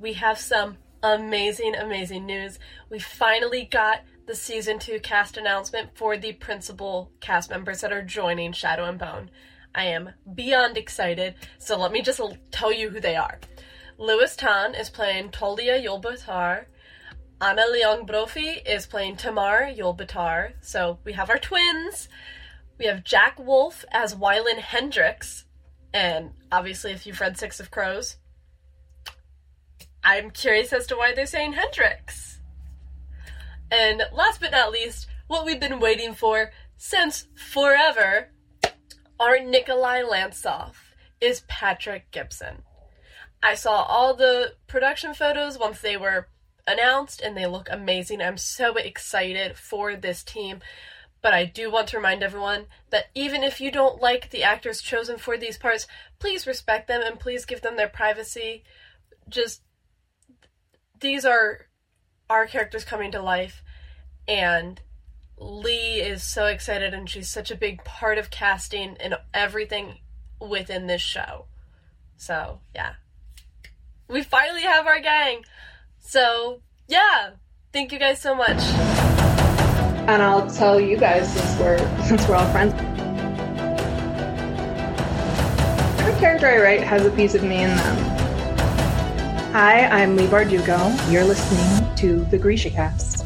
we have some amazing, amazing news. We finally got the season two cast announcement for the principal cast members that are joining Shadow and Bone. I am beyond excited, so let me just tell you who they are. Lewis Tan is playing Tolya Yul-Bataar. Anna Leong Brophy is playing Tamar Yolbatar. So we have our twins. We have Jack Wolfe as Wylan Hendriks. And obviously, if you've read Six of Crows, I'm curious as to why they're saying Hendrix. And last but not least, what we've been waiting for since forever, our Nikolai Lantsov is Patrick Gibson. I saw all the production photos once they were announced and they look amazing. I'm so excited for this team. But I do want to remind everyone that even if you don't like the actors chosen for these parts, please respect them and please give them their privacy. Just these are our characters coming to life and Leigh is so excited and she's such a big part of casting and everything within this show. So, yeah. We finally have our gang. So, yeah. Thank you guys so much. And I'll tell you guys since we're since we're all friends. Every character I write has a piece of me in them. Hi, I'm Leigh Bardugo. You're listening to the Grisha Cast.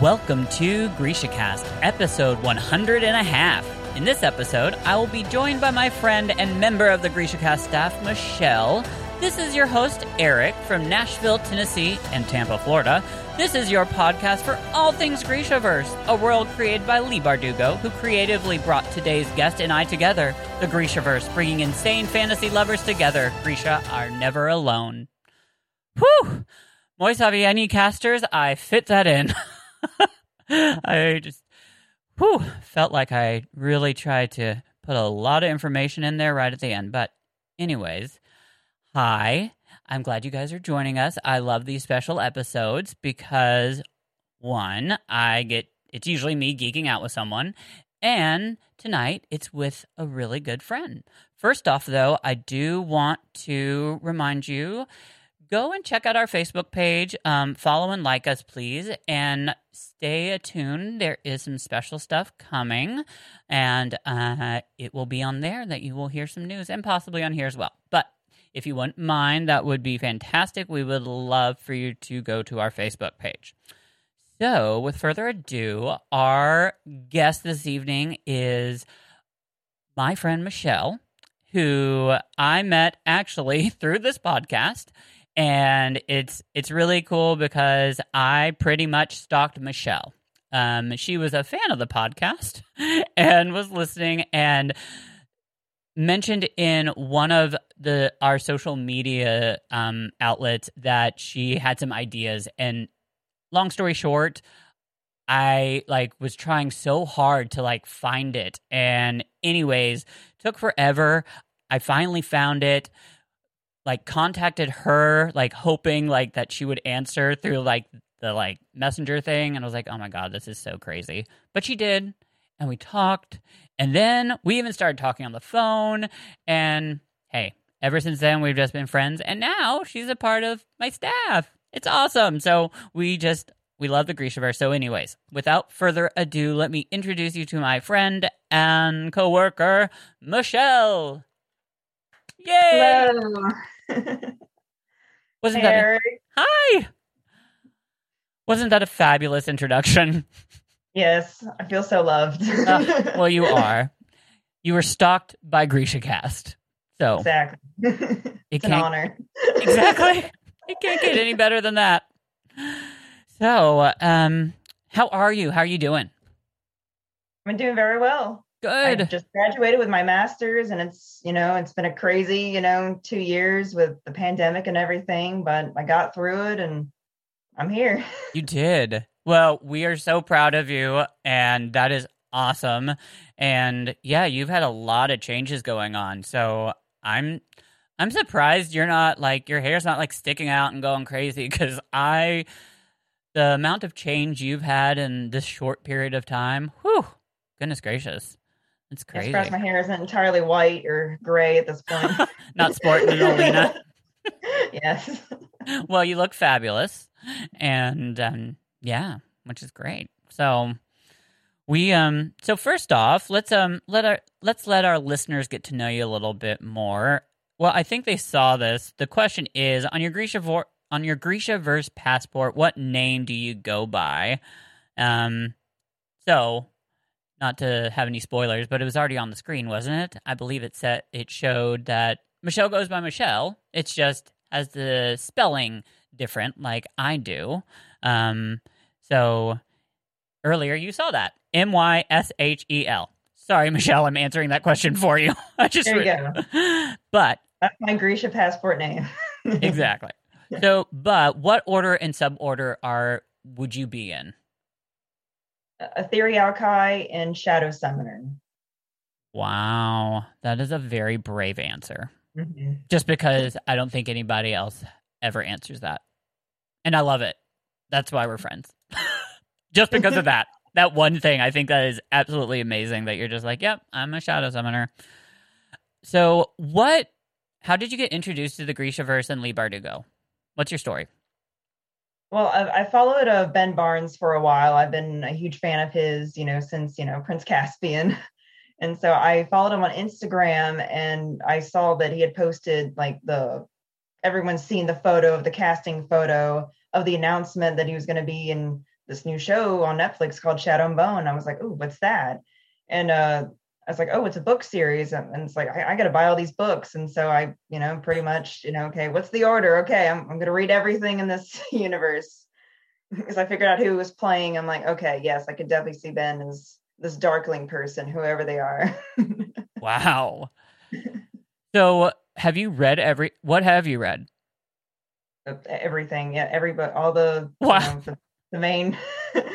Welcome to Grisha Cast, episode 100 and a half. In this episode, I will be joined by my friend and member of the Grisha Cast staff, Michelle. This is your host, Eric, from Nashville, Tennessee, and Tampa, Florida. This is your podcast for all things Grishaverse, a world created by Leigh Bardugo, who creatively brought today's guest and I together. The Grishaverse, bringing insane fantasy lovers together. Grisha are never alone. Whew! Moi Saviani casters, I fit that in. I just, whew, felt like I really tried to put a lot of information in there right at the end. But, anyways, hi. I'm glad you guys are joining us. I love these special episodes because one, I get it's usually me geeking out with someone, and tonight it's with a really good friend. First off, though, I do want to remind you go and check out our Facebook page. Um, follow and like us, please, and stay attuned. There is some special stuff coming, and uh, it will be on there that you will hear some news and possibly on here as well. But if you wouldn't mind, that would be fantastic. We would love for you to go to our Facebook page. So, with further ado, our guest this evening is my friend Michelle, who I met actually through this podcast. And it's it's really cool because I pretty much stalked Michelle. Um, she was a fan of the podcast and was listening and mentioned in one of the our social media um, outlets that she had some ideas. And long story short i like was trying so hard to like find it. And anyways took forever. I finally found it like contacted her like hoping like that she would answer through like the like messenger thing. And i was like oh my god this is so crazy. But she did and we talked and then we even started talking on the phone. And hey, ever since then, we've just been friends. And now she's a part of my staff. It's awesome. So we just, we love the Grishaverse. So, anyways, without further ado, let me introduce you to my friend and coworker, Michelle. Yay! Hello. Wasn't Hey, that a- hi? Wasn't that a fabulous introduction? Yes, I feel so loved. Uh, well, you are. You were stalked by Grisha Cast. So exactly. it it's an can't honor. exactly. It can't get any better than that. So, um, how are you? How are you doing? I'm doing very well. Good. I Good. just graduated with my master's, and it's you know it's been a crazy you know two years with the pandemic and everything, but I got through it, and I'm here. You did. Well, we are so proud of you, and that is awesome. And yeah, you've had a lot of changes going on. So I'm I'm surprised you're not like your hair's not like sticking out and going crazy because I the amount of change you've had in this short period of time, whew, goodness gracious. It's I'm crazy. surprised my hair isn't entirely white or gray at this point. Not sporting an Alina. yes. well, you look fabulous, and um, yeah, which is great. So we um so first off, let's um let our let's let our listeners get to know you a little bit more. Well, I think they saw this. The question is on your Grisha vor- on your Grisha verse passport, what name do you go by? Um, so not to have any spoilers, but it was already on the screen, wasn't it? I believe it said it showed that Michelle goes by Michelle. It's just has the spelling different, like I do. Um, so earlier you saw that M Y S H E L. Sorry, Michelle, I'm answering that question for you. I just There you re- but That's my Grisha passport name. exactly. So, but what order and suborder are would you be in? Etherealki and Shadow Summoner. Wow, that is a very brave answer. hmm Just because I don't think anybody else ever answers that, and I love it. That's why we're friends. just because of that, that one thing, I think that is absolutely amazing. That you're just like, yep, I'm a shadow summoner. So, what? How did you get introduced to the Grishaverse and Leigh Bardugo? What's your story? Well, I, I followed uh, Ben Barnes for a while. I've been a huge fan of his, you know, since you know Prince Caspian, and so I followed him on Instagram, and I saw that he had posted like the everyone's seen the photo of the casting photo of the announcement that he was going to be in this new show on Netflix called Shadow and Bone. I was like, "Ooh, what's that?" And uh, I was like, "Oh, it's a book series," and, and it's like I, I got to buy all these books, and so I, you know, pretty much, you know, okay, what's the order? Okay, I'm I'm going to read everything in this universe because I figured out who was playing. I'm like, okay, yes, I could definitely see Ben as this Darkling person, whoever they are. Wow. so, have you read every? What have you read? Everything, yeah, every book, all the you know, the, the main.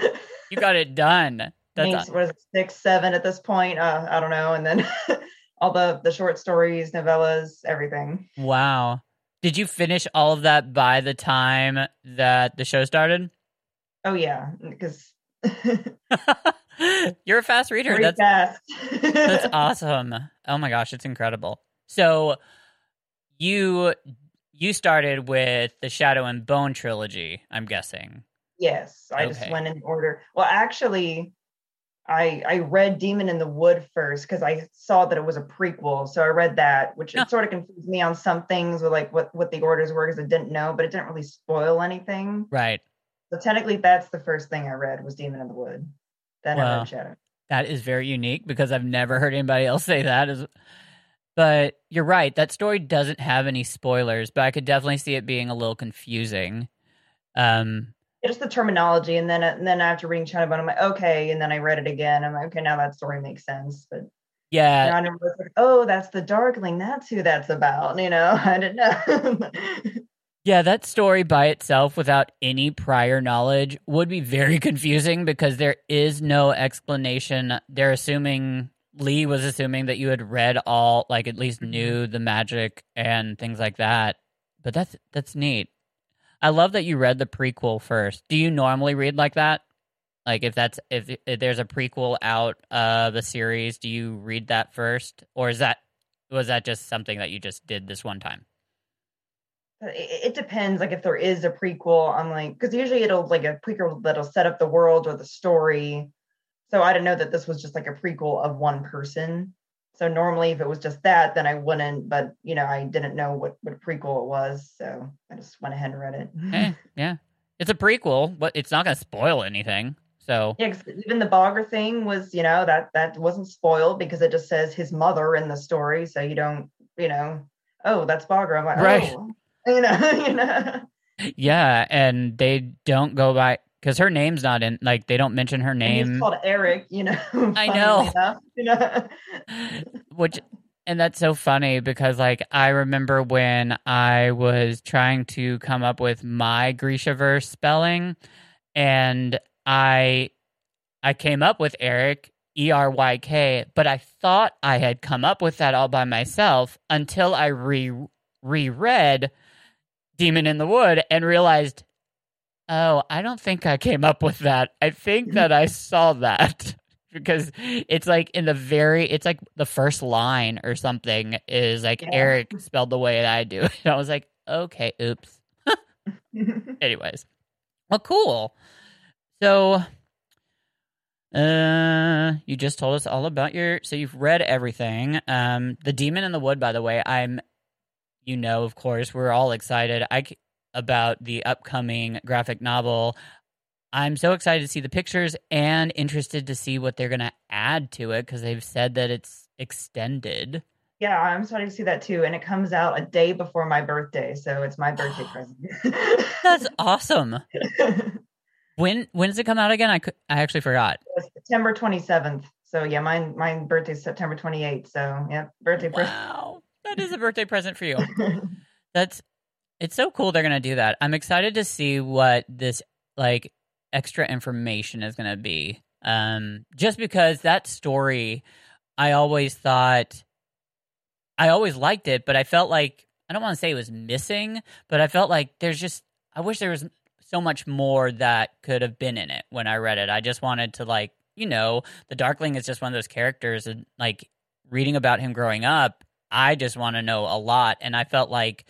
You got it done. main, That's what is it, six, seven at this point? Uh, I don't know, and then all the the short stories, novellas, everything. wow. Did you finish all of that by the time that the show started? Oh yeah, because You're a fast reader. pretty That's fast. that's awesome. Oh my gosh, it's incredible. So you you started with the Shadow and Bone trilogy, I'm guessing. Yes, I just went in order. Well, actually, I I read Demon in the Wood first because I saw that it was a prequel. So I read that, which it oh. sort of confused me on some things with like what what the orders were because I didn't know, but it didn't really spoil anything. Right. So technically, that's the first thing I read was Demon in the Wood. Then I read Shadow. That is very unique because I've never heard anybody else say that. Is, but you're right. That story doesn't have any spoilers, but I could definitely see it being a little confusing. Um, Just the terminology, and then and then after reading Shadowbone, I'm like, okay, and then I read it again. I'm like, okay, now that story makes sense. But yeah, now I was like, oh, that's the Darkling. That's who that's about. You know, I didn't know. Yeah, that story by itself without any prior knowledge would be very confusing because there is no explanation. They're assuming Leigh was assuming that you had read all like at least mm-hmm. knew the magic and things like that. But that's that's neat. I love that you read the prequel first. Do you normally read like that? Like if that's if, if there's a prequel out of a series, do you read that first or is that was that just something that you just did this one time? it, it depends like if there is a prequel i'm like because usually it'll like a prequel that'll set up the world or the story so i didn't know that this was just like a prequel of one person so normally if it was just that then i wouldn't but you know i didn't know what what prequel it was so i just went ahead and read it Eh, yeah. It's a prequel, but it's not going to spoil anything. So, yeah even the Baghra thing was you know that that wasn't spoiled because it just says his mother in the story so you don't you know oh that's Baghra i'm like Right. oh you know you know yeah, and they don't go by cuz her name's not in like they don't mention her And he's name, called Eric, you know. I know. enough, you know. which and that's so funny because like I remember when I was trying to come up with my grisha verse spelling and I I came up with Eric E R Y K, but I thought I had come up with that all by myself until I re reread Demon in the Wood and realized, oh, I don't think I came up with that. I think that I saw that. because it's like in the very it's like the first line or something is like Yeah. Eric spelled the way that I do. And I was like, okay, oops. Anyways. Well, cool. So uh you just told us all about your so you've read everything. Um The Demon in the Wood by the way, I'm you know, of course, we're all excited I about the upcoming graphic novel. I'm so excited to see the pictures and interested to see what they're going to add to it because they've said that it's extended. yeah, I'm starting to see that too. And it comes out a day before my birthday. So it's my birthday present. That's awesome. When when does it come out again? I I actually forgot. It's September 27th. So yeah, mine my birthday's September 28th. So yeah, birthday present. Wow, that is a birthday present for you. That's it's so cool they're gonna do that. I'm excited to see what this like extra information is gonna be. Um, just because that story, I always thought, I always liked it, but I felt like I don't want to say it was missing, but I felt like there's just I wish there was so much more that could have been in it when I read it. I just wanted to like you know the Darkling is just one of those characters and like reading about him growing up. I just want to know a lot, and I felt like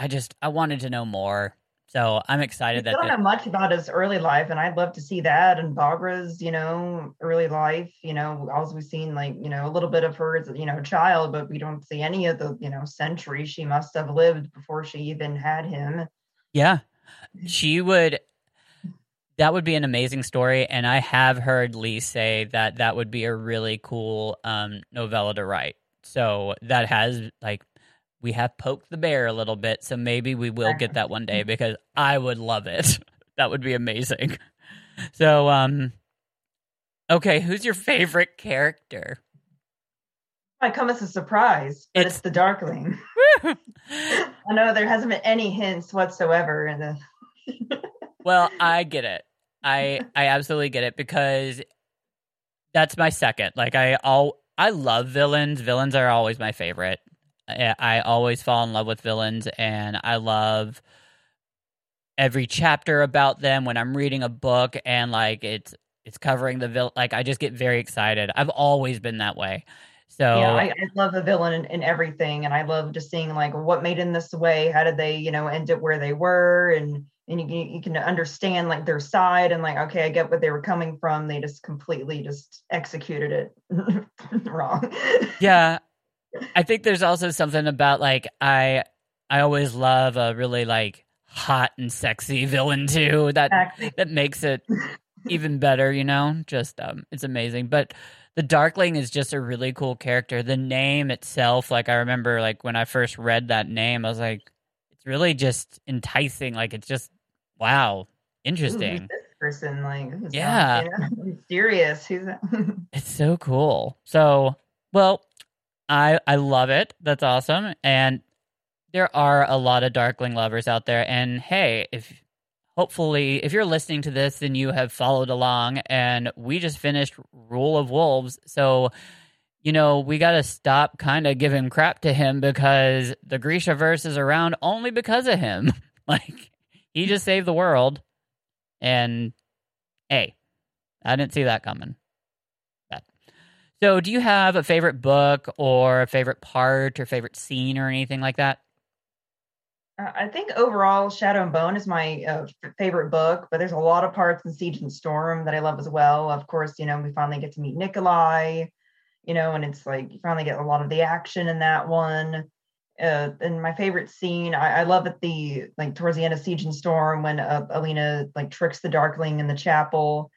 I just I wanted to know more. So I'm excited I that don't the- know much about his early life, and I'd love to see that. And Baghra's, you know, early life. You know, also we've seen like you know a little bit of her as you know a child, but we don't see any of the you know centuries she must have lived before she even had him. Yeah. She would that would be an amazing story and I have heard Leigh say that that would be a really cool um novella to write. So that has like we have poked the bear a little bit, so maybe we will get that one day because I would love it. that would be amazing. So um okay, who's your favorite character? Might come as a surprise, but It's- it's, the Darkling. I know there hasn't been any hints whatsoever in the. Well, I get it. I I absolutely get it because that's my second. Like I all I love villains. Villains are always my favorite. I, I always fall in love with villains, and I love every chapter about them when I'm reading a book and like it's it's covering the villain. Like I just get very excited. I've always been that way. So yeah, I, I love a villain in, in everything, and I love just seeing like what made him this way. How did they, you know, end up where they were, and and you can you can understand like their side, and like okay, I get what they were coming from. They just completely just executed it wrong. yeah i think there's also something about like i i always love a really like hot and sexy villain too that Exactly. that makes it even better you know just um it's amazing but the darkling is just a really cool character the name itself like i remember like when i first read that name i was like it's really just enticing like it's just wow Ooh, interesting this person, like, who's that? Yeah. You know, mysterious. Who's that? It's so cool. So, well, I I love it. That's awesome. And there are a lot of Darkling lovers out there. And hey, if hopefully if you're listening to this, then you have followed along. And we just finished Rule of Wolves, so you know we got to stop kind of giving crap to him because the Grisha verse is around only because of him. like he just saved the world. And hey, I didn't see that coming. So, do you have a favorite book or a favorite part or favorite scene or anything like that? Uh, I think overall, Shadow and Bone is my uh, f- favorite book, but there's a lot of parts in Siege and Storm that I love as well. Of course, you know, we finally get to meet Nikolai, you know, and it's like you finally get a lot of the action in that one. Uh, and my favorite scene, I, I love at the like towards the end of Siege and Storm when uh, Alina like tricks the Darkling in the chapel,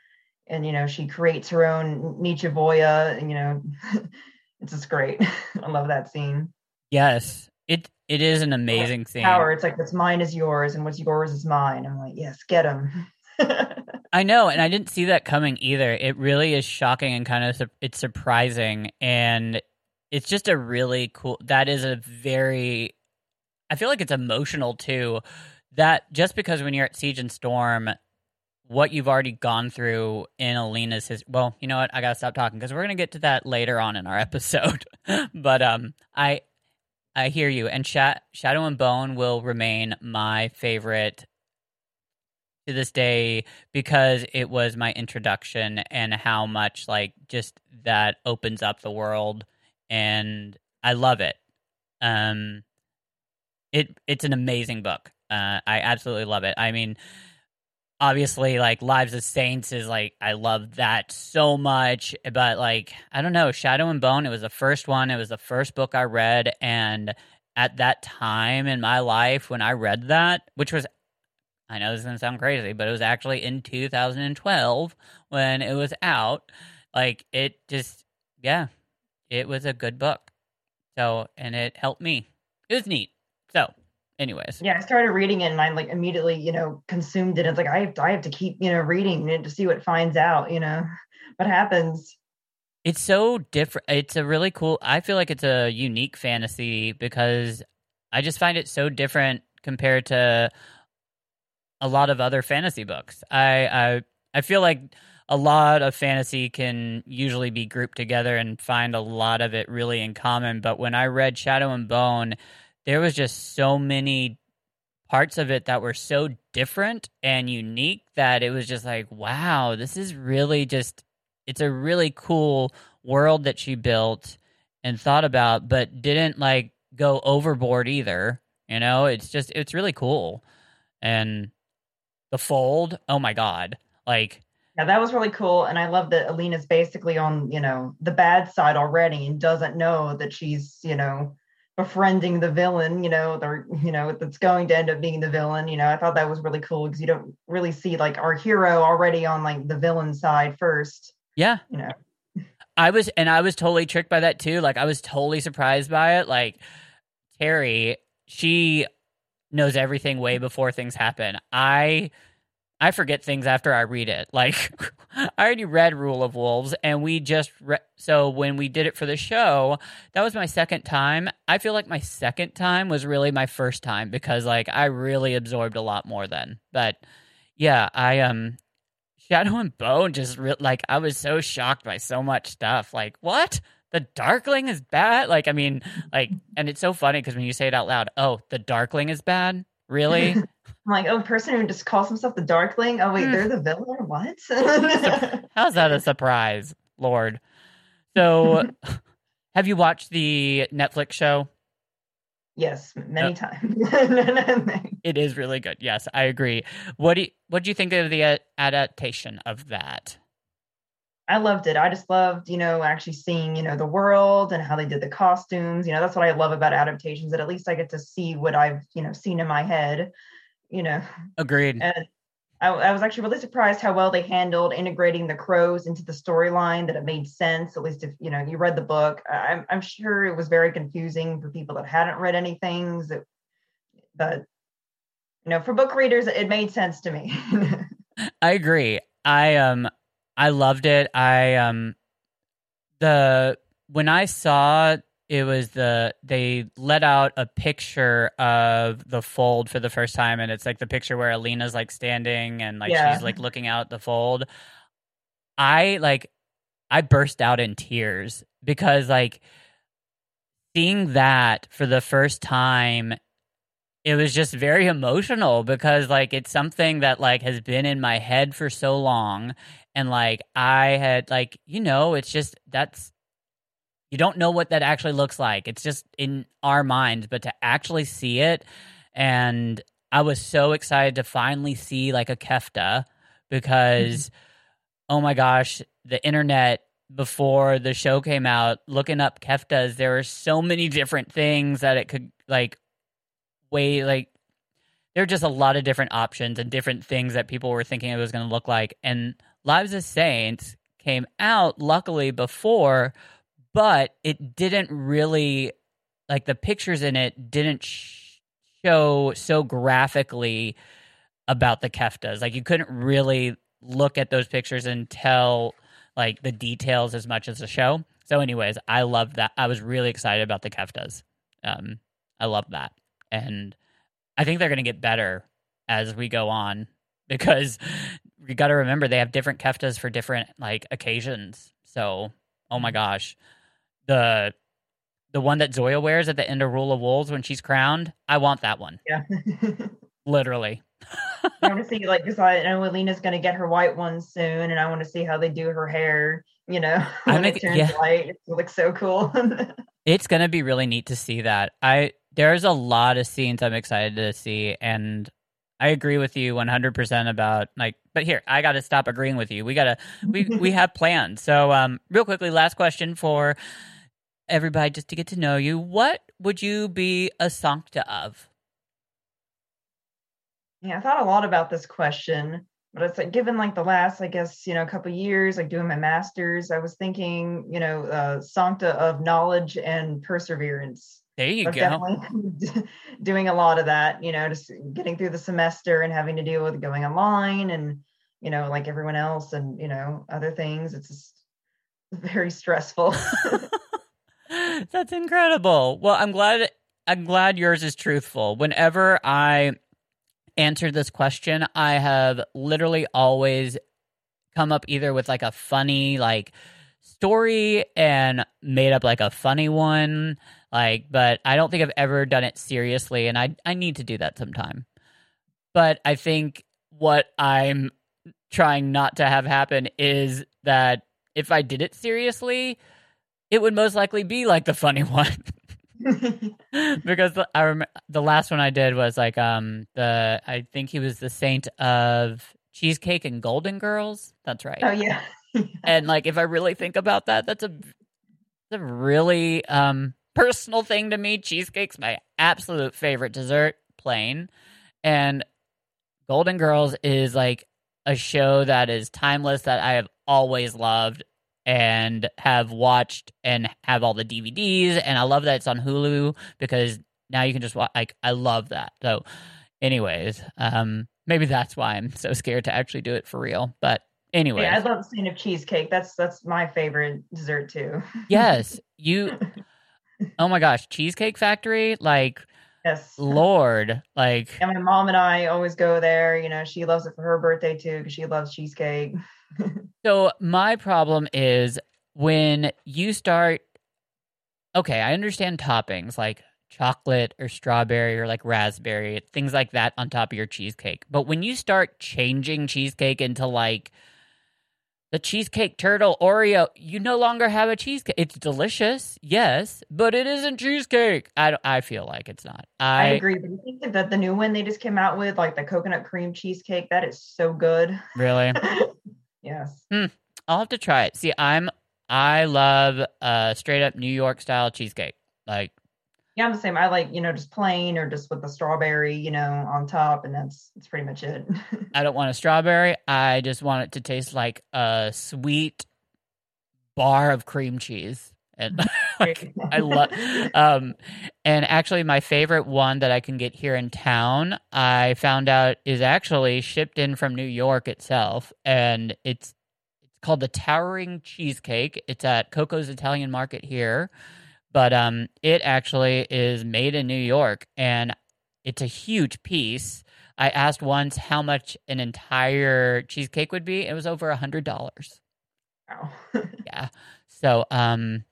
and you know she creates her own nichevo'ya, and you know, it's just great. I love that scene. Yes, it it is an amazing scene. power. It's like what's mine is yours, and what's yours is mine. I'm like, yes, get him. I know, and I didn't see that coming either. It really is shocking and kind of su- it's surprising, and it's just a really cool. That is a very. I feel like it's emotional too. That just because when you're at Siege and Storm, what you've already gone through in Alina's his. Well, you know what? I gotta stop talking because we're gonna get to that later on in our episode. but um, I I hear you, and Sha- Shadow and Bone will remain my favorite to this day because it was my introduction and how much like just that opens up the world and I love it. Um it it's an amazing book. Uh I absolutely love it. I mean obviously like Lives of Saints is like I love that so much, but like I don't know, Shadow and Bone, it was the first one, it was the first book I read and at that time in my life when I read that, which was I know this is gonna sound crazy, but it was actually in 2012 when it was out. Like it just, yeah, it was a good book. So, and it helped me. It was neat. So, anyways, yeah, I started reading it and I like immediately, you know, consumed it. It's like I have, to, I have to keep, you know, reading it to see what finds out. You know, what happens. It's so different. It's a really cool. I feel like it's a unique fantasy because I just find it so different compared to a lot of other fantasy books. I I I feel like a lot of fantasy can usually be grouped together and find a lot of it really in common. But when I read Shadow and Bone, there was just so many parts of it that were so different and unique that it was just like, wow, this is really just it's a really cool world that she built and thought about, but didn't like go overboard either. You know, it's just it's really cool. And the fold, oh my god. Like yeah, that was really cool. And I love that Alina's basically on, you know, the bad side already and doesn't know that she's, you know, befriending the villain, you know, or you know, that's going to end up being the villain. You know, I thought that was really cool because you don't really see like our hero already on like the villain side first. Yeah. You know. I was and I was totally tricked by that too. Like I was totally surprised by it. Like Terry, she knows everything way before things happen. I I forget things after I read it. Like I already read Rule of Wolves and we just re- so when we did it for the show, that was my second time. I feel like my second time was really my first time because like I really absorbed a lot more then. But yeah, I um Shadow and Bone just re- like I was so shocked by so much stuff. Like, what? The Darkling is bad? Like, I mean, like, and it's so funny because when you say it out loud, oh, the Darkling is bad? Really? I'm like, oh, a person who just calls himself the Darkling. Oh wait, hmm. they're the villain. What? How's that a surprise, Lord? So, have you watched the Netflix show? Yes, many uh, times. it is really good. Yes, I agree. What do you, what do you think of the adaptation of that? I loved it. I just loved, you know, actually seeing, you know, the world and how they did the costumes. You know, that's what I love about adaptations. That at least I get to see what I've, you know, seen in my head. You know. Agreed. And I, I was actually really surprised how well they handled integrating the crows into the storyline. That it made sense. At least if you know you read the book, I'm I'm sure it was very confusing for people that hadn't read anything. That, but you know, for book readers, it made sense to me. I agree. I um I loved it. I um the when I saw it was the they let out a picture of the fold for the first time and it's like the picture where Alina's like standing and like yeah. she's like looking out the fold. I like I burst out in tears because like seeing that for the first time it was just very emotional because like it's something that like has been in my head for so long and like I had like you know it's just that's you don't know what that actually looks like. It's just in our minds, but to actually see it and I was so excited to finally see like a kefta because mm-hmm. oh my gosh, the internet before the show came out, looking up keftas, there were so many different things that it could like way like there are just a lot of different options and different things that people were thinking it was going to look like. And Lives of Saints came out luckily before, but it didn't really like the pictures in it didn't show so graphically about the keftas. Like you couldn't really look at those pictures and tell like the details as much as the show. So, anyways, I love that. I was really excited about the keftas. Um, I love that, and I think they're going to get better as we go on because you got to remember they have different keftas for different like occasions. So, oh my mm-hmm. gosh, the the one that Zoya wears at the end of Rule of Wolves when she's crowned, I want that one. Yeah, literally. I want to see like because I know Alina's going to get her white one soon, and I want to see how they do her hair. You know, when make- it turns yeah. white, it looks so cool. It's gonna be really neat to see that. I there's a lot of scenes I'm excited to see, and I agree with you 100 percent about like. But here, I got to stop agreeing with you. We gotta we we have plans. So, um, real quickly, last question for everybody, just to get to know you. What would you be a sancta of? Yeah, I thought a lot about this question, but it's like given like the last, I guess, you know, a couple years, like doing my masters, I was thinking, you know, uh, sancta of knowledge and perseverance. There you go. definitely doing a lot of that, you know, just getting through the semester and having to deal with going online and, you know, like everyone else and, you know, other things. It's just very stressful. That's incredible. Well, I'm glad I'm glad yours is truthful. Whenever I answer this question, I have literally always come up either with like a funny like story and made up like a funny one like but I don't think I've ever done it seriously and I I need to do that sometime. But I think what I'm trying not to have happen is that if I did it seriously, it would most likely be like the funny one because the, I rem- the last one I did was like um the I think he was the saint of cheesecake and Golden Girls. That's right. oh yeah. And like if I really think about that, that's a that's a really um personal thing to me. Cheesecake's my absolute favorite dessert, plain. And Golden Girls is like a show that is timeless that I have always loved and have watched and have all the DVDs and I love that it's on Hulu because now you can just watch like I love that. So anyways, um maybe that's why I'm so scared to actually do it for real. But anyway. Yeah, I love the scene of cheesecake. That's that's my favorite dessert too. yes, you Oh my gosh, Cheesecake Factory like Yes. lord, like And my mom and I always go there. You know, she loves it for her birthday too because she loves cheesecake. So my problem is when you start okay, I understand toppings like chocolate or strawberry or like raspberry, things like that on top of your cheesecake. But when you start changing cheesecake into like the cheesecake turtle Oreo, you no longer have a cheesecake. It's delicious, yes, but it isn't cheesecake. I I feel like it's not. I, I, agree, but I think that the new one they just came out with, like the coconut cream cheesecake, that is so good. really yes. I'll have to try it. See, I'm I love uh straight up New York style cheesecake. Like Yeah, I'm the same. I like, you know, just plain or just with the strawberry, you know, on top, and that's that's pretty much it. I don't want a strawberry. I just want it to taste like a sweet bar of cream cheese. And like, I love um and actually my favorite one that I can get here in town, I found out is actually shipped in from New York itself and it's it's called the Towering Cheesecake. It's at Coco's Italian Market here. But um it actually is made in New York and it's a huge piece. I asked once how much an entire cheesecake would be. It was over a hundred dollars. Wow. Yeah. So, um,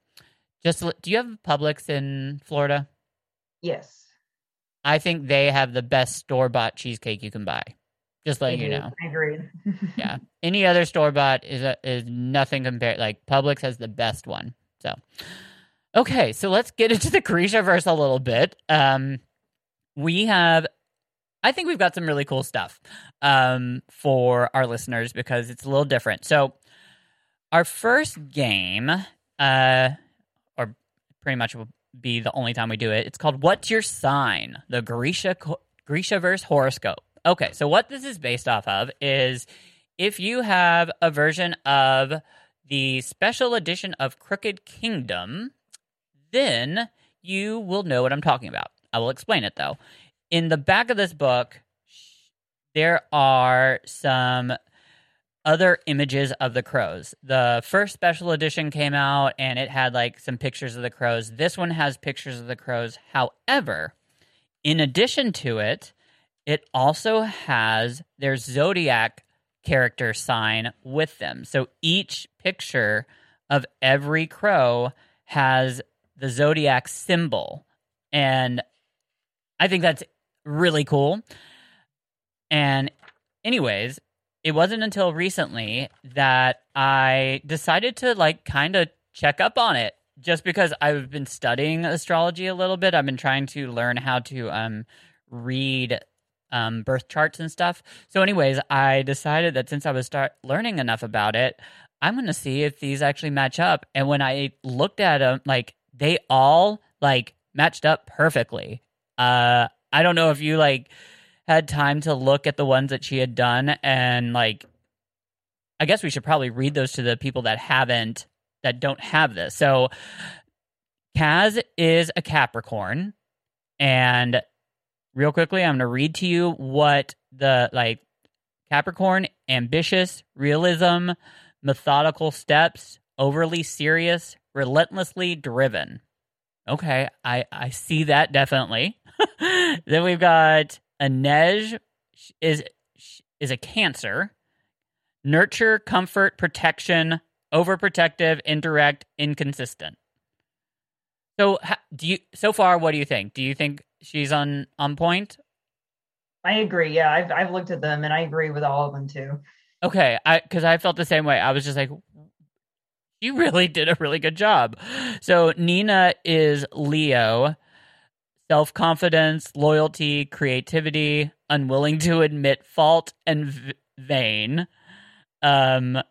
just do you have Publix in Florida? yes. I think they have the best store bought cheesecake you can buy. Just letting you know. I agree. Yeah. Any other store bought is a, is nothing compared. Like Publix has the best one. So, okay, so let's get into the Grisha verse a little bit. Um, we have, I think we've got some really cool stuff um, for our listeners because it's a little different. So, our first game, uh, or pretty much will be the only time we do it. It's called "What's Your Sign?" The Grisha Grisha verse horoscope. Okay, so what this is based off of is if you have a version of the special edition of Crooked Kingdom, then you will know what I'm talking about. I will explain it though. In the back of this book, there are some other images of the crows. The first special edition came out and it had like some pictures of the crows. This one has pictures of the crows. However, in addition to it, it also has their zodiac character sign with them. So each picture of every crow has the zodiac symbol. And I think that's really cool. And anyways, it wasn't until recently that I decided to like kind of check up on it just because I've been studying astrology a little bit. I've been trying to learn how to um read um birth charts and stuff. So anyways, I decided that since I was start learning enough about it, I'm going to see if these actually match up. And when I looked at them like they all like matched up perfectly. Uh I don't know if you like had time to look at the ones that she had done and like I guess we should probably read those to the people that haven't that don't have this. So Kaz is a Capricorn and real quickly I'm going to read to you what the like Capricorn ambitious, realism, methodical steps, overly serious, relentlessly driven. Okay, I I see that definitely. then we've got Inej is is a cancer. Nurture, comfort, protection, overprotective, indirect, inconsistent. So do you so far what do you think? Do you think she's on on point? I agree. Yeah, I've I've looked at them and I agree with all of them too. Okay, I cuz I felt the same way. I was just like you really did a really good job. So Nina is Leo self confidence, loyalty, creativity, unwilling to admit fault, and v- vain. Um,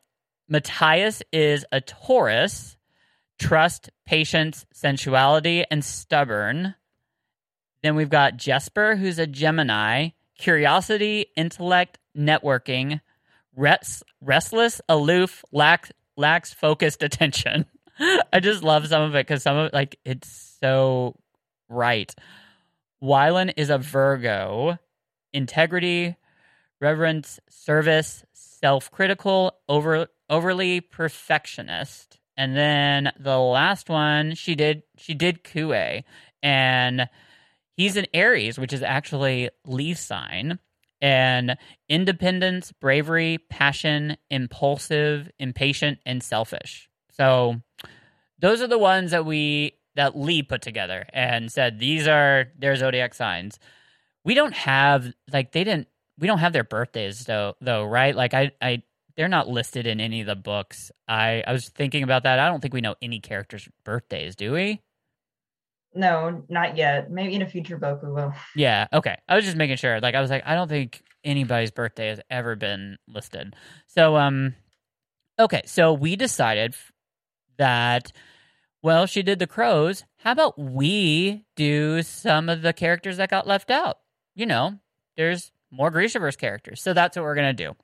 Matthias is a Taurus, trust, patience, sensuality, and stubborn. Then we've got Jesper, who's a Gemini, curiosity, intellect, networking, rest, restless, aloof, lacks lacks focused attention. I just love some of it because some of it, like, it's so right. Wylan is a Virgo. Integrity, reverence, service, self critical, over overly perfectionist. And then the last one, she did she did Kuwei. And he's an Aries, which is actually leaf sign. And independence, bravery, passion, impulsive, impatient, and selfish. So those are the ones that we that Leigh put together and said these are their zodiac signs. We don't have like they didn't we don't have their birthdays though though, right? Like I I they're not listed in any of the books. I I was thinking about that. I don't think we know any characters' birthdays, do we? No, not yet. Maybe in a future book we will. Yeah, okay. I was just making sure. Like I was like I don't think anybody's birthday has ever been listed. So um okay, so we decided that well, she did the crows. How about we do some of the characters that got left out? You know, there's more Grishaverse characters. So that's what we're to do.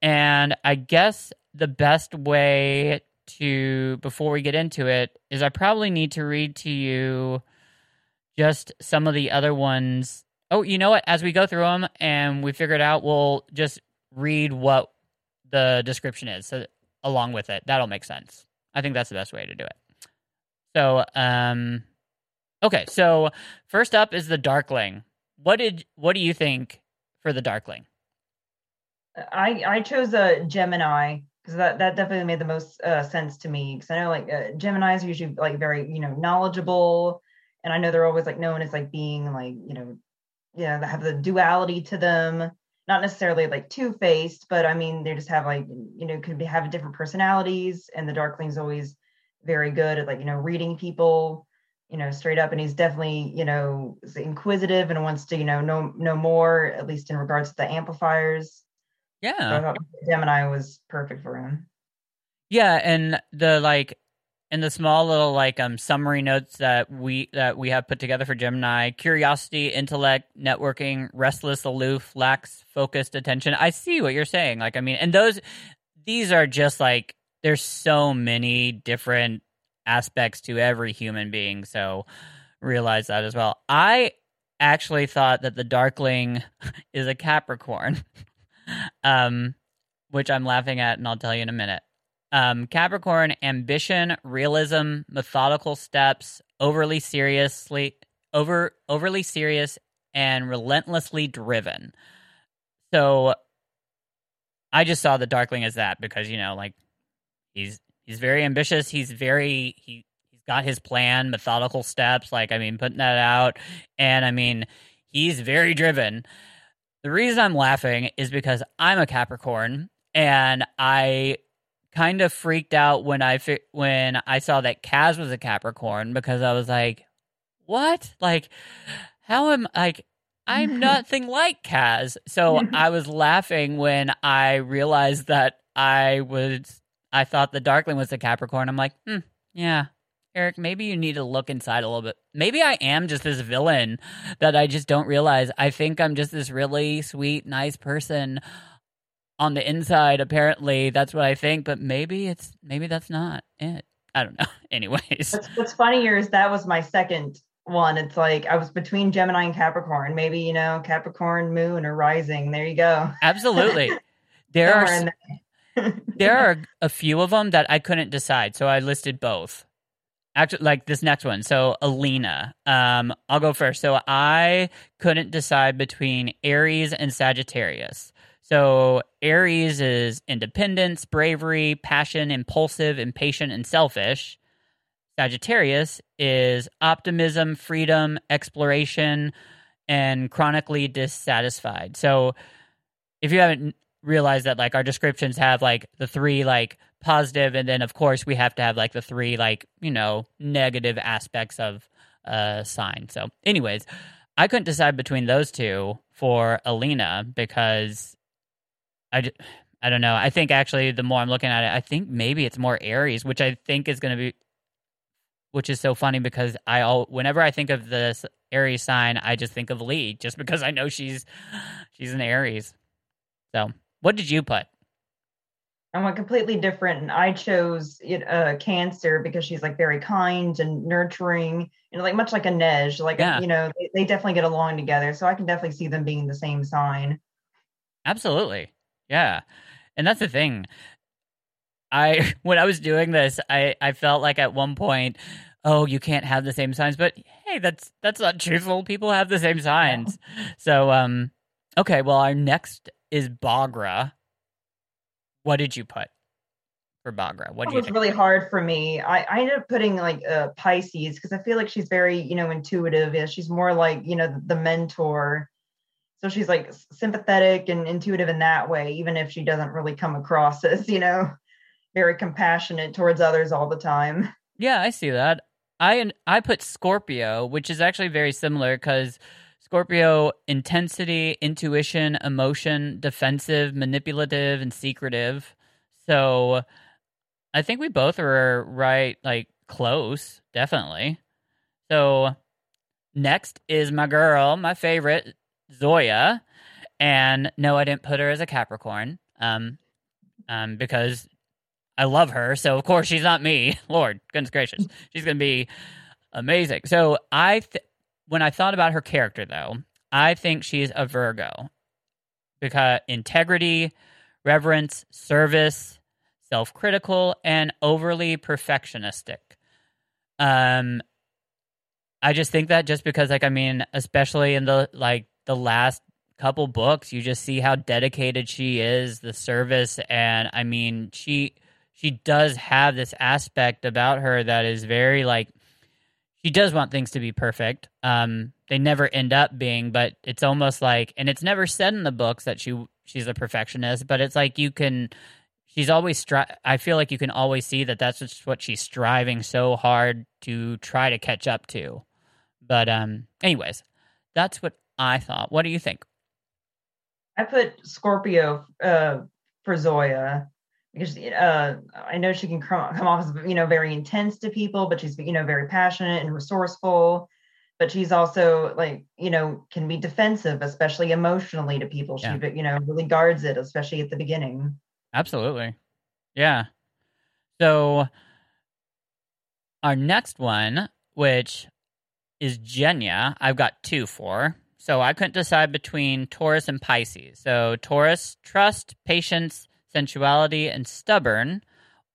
And I guess the best way to, before we get into it, is I probably need to read to you just some of the other ones. Oh, you know what? As we go through them and we figure it out, we'll just read what the description is so, along with it. That'll make sense. I think that's the best way to do it. So, um, okay. So first up is the Darkling. What did what do you think for the Darkling? I I chose a Gemini because that that definitely made the most uh, sense to me because I know like uh, Gemini's are usually like very you know knowledgeable, and I know they're always like known as like being like you know yeah have the duality to them. Not necessarily like two faced, but I mean they just have like you know could be have different personalities, and the Darkling's always very good at like you know reading people you know straight up and he's definitely you know inquisitive and wants to you know know know more at least in regards to the amplifiers yeah so gemini was perfect for him yeah and the like and the small little like um summary notes that we that we have put together for gemini curiosity intellect networking restless aloof lacks focused attention i see what you're saying like i mean and those these are just like there's so many different aspects to every human being. So realize that as well. I actually thought that the Darkling is a Capricorn, um, which I'm laughing at, and I'll tell you in a minute. Um, Capricorn, ambition, realism, methodical steps, overly seriously, over overly serious, and relentlessly driven. So I just saw the Darkling as that because you know, like He's he's very ambitious. He's very he he's got his plan, methodical steps. Like I mean, putting that out, and I mean, he's very driven. The reason I'm laughing is because I'm a Capricorn and I kind of freaked out when I fi- when I saw that Kaz was a Capricorn because I was like, "What? Like how am like I'm nothing like Kaz." So I was laughing when I realized that I was I thought the Darkling was a Capricorn. I'm like, "Hmm, yeah, Eric, maybe you need to look inside a little bit. Maybe I am just this villain that I just don't realize. I think I'm just this really sweet, nice person on the inside. Apparently, that's what I think, but maybe it's maybe that's not it. I don't know. Anyways, What's, what's funnier is that was my second one. It's like I was between Gemini and Capricorn. Maybe you know Capricorn moon or rising. There you go. absolutely. There are Somewhere there. there are a few of them that I couldn't decide, so I listed both. Actually, like this next one. So Alina, um, I'll go first. So I couldn't decide between Aries and Sagittarius. So Aries is independence, bravery, passion, impulsive, impatient, and selfish. Sagittarius is optimism, freedom, exploration, and chronically dissatisfied. So if you haven't realized that like our descriptions have like the three like positive and then of course we have to have like the three like you know negative aspects of a sign. So anyways i couldn't decide between those two for alina because I I don't know. I think actually the more i'm looking at it i think maybe it's more aries which i think is going to be which is so funny because i all whenever i think of this aries sign i just think of Leigh just because i know she's she's an aries. So what did you put I went completely different, and I chose it, uh, Cancer because she's like very kind and nurturing, and like much like Inej. Like Yeah. you know, they, they definitely get along together. So I can definitely see them being the same sign. Absolutely. Yeah. And that's the thing. I when I was doing this, I I felt like at one point, oh, you can't have the same signs, but hey, that's that's not truthful. People have the same signs. So um okay, well our next is Baghra. What did you put for Baghra? What do you was think? really hard for me. I, I ended up putting like uh, Pisces because I feel like she's very, you know, intuitive. Yeah, she's more like, you know, the, the mentor. So she's like sympathetic and intuitive in that way, even if she doesn't really come across as, you know, very compassionate towards others all the time. Yeah, I see that. I I put Scorpio, which is actually very similar because Scorpio intensity, intuition, emotion, defensive, manipulative, and secretive. So I think we both are right, like close, definitely. So next is my girl, my favorite, Zoya. And no, I didn't put her as a Capricorn. Um, um, because I love her, so of course she's not me. Lord, goodness gracious, she's gonna be amazing. So I, th- when I thought about her character, though, I think she's a Virgo because integrity, reverence, service, self-critical, and overly perfectionistic. Um, I just think that just because, like, I mean, especially in the like the last couple books, you just see how dedicated she is, the service, and I mean, she she does have this aspect about her that is very like she does want things to be perfect. Um, they never end up being, but it's almost like, and it's never said in the books that she she's a perfectionist, but it's like you can. She's always stri- I feel like you can always see that that's just what she's striving so hard to try to catch up to. But um, anyways, that's what I thought. What do you think? I put Scorpio uh, for Zoya because uh, I know she can come, come off as you know very intense to people, but she's you know very passionate and resourceful. But she's also like you know can be defensive, especially emotionally to people. She Yeah. you know really guards it, especially at the beginning. Absolutely. Yeah. So our next one, which is Genya, I've got two for. So I couldn't decide between Taurus and Pisces. So Taurus, trust, patience, sensuality, and stubborn,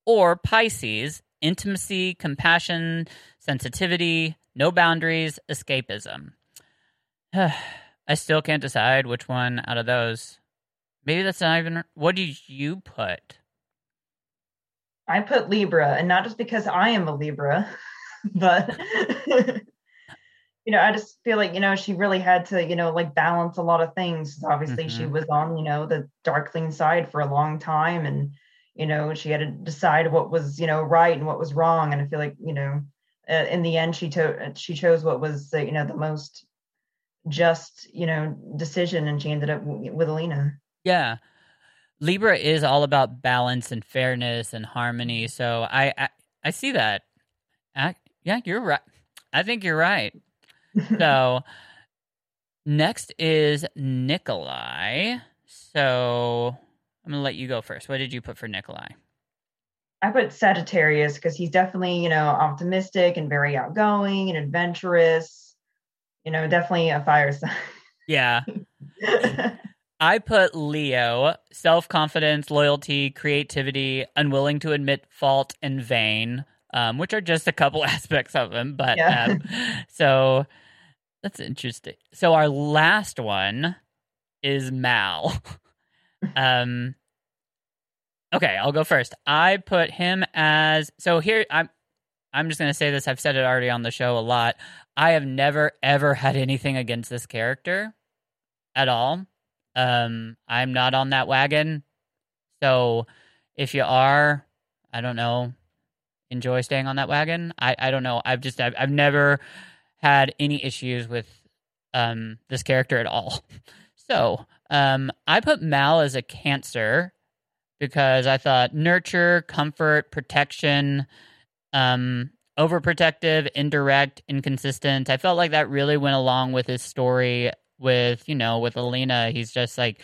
or Pisces, intimacy, compassion, sensitivity, no boundaries, escapism. I still can't decide which one out of those. Maybe that's not even. What did you put? I put Libra, and not just because I am a Libra, but you know, I just feel like, you know, she really had to, you know, like balance a lot of things. Obviously, mm-hmm. she was on, you know, the darkling side for a long time. And, you know, she had to decide what was, you know, right and what was wrong. And I feel like, you know, uh, in the end, she, to- she chose what was, uh, you know, the most just, you know, decision. And she ended up w- with Alina. Yeah. Libra is all about balance and fairness and harmony. So I, I, I see that. I, yeah, you're right. I think you're right. so next is Nikolai. So I'm gonna let you go first. What did you put for Nikolai? I put Sagittarius because he's definitely, you know, optimistic and very outgoing and adventurous. You know, definitely a fire sign. Yeah. I put Leo, self confidence, loyalty, creativity, unwilling to admit fault, and vain, um, which are just a couple aspects of him. But yeah. um, so that's interesting. So our last one is Mal. um, okay, I'll go first. I put him as so here. I'm I'm just gonna say this. I've said it already on the show a lot. I have never ever had anything against this character at all. Um, I'm not on that wagon. So if you are, I don't know, enjoy staying on that wagon. I, I don't know. I've just I've, I've never had any issues with um this character at all. So um I put Mal as a cancer because I thought nurture, comfort, protection, um, overprotective, indirect, inconsistent. I felt like that really went along with his story with you know with Alina. He's just like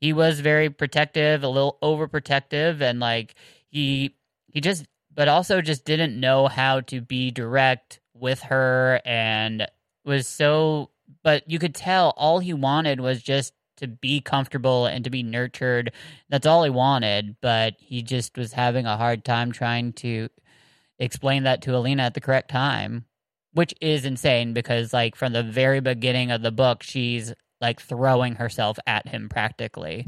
he was very protective, a little overprotective, and like he he just but also just didn't know how to be direct with her and was so but you could tell all he wanted was just to be comfortable and to be nurtured. That's all he wanted, but he just was having a hard time trying to explain that to Alina at the correct time which is insane because like from the very beginning of the book she's like throwing herself at him practically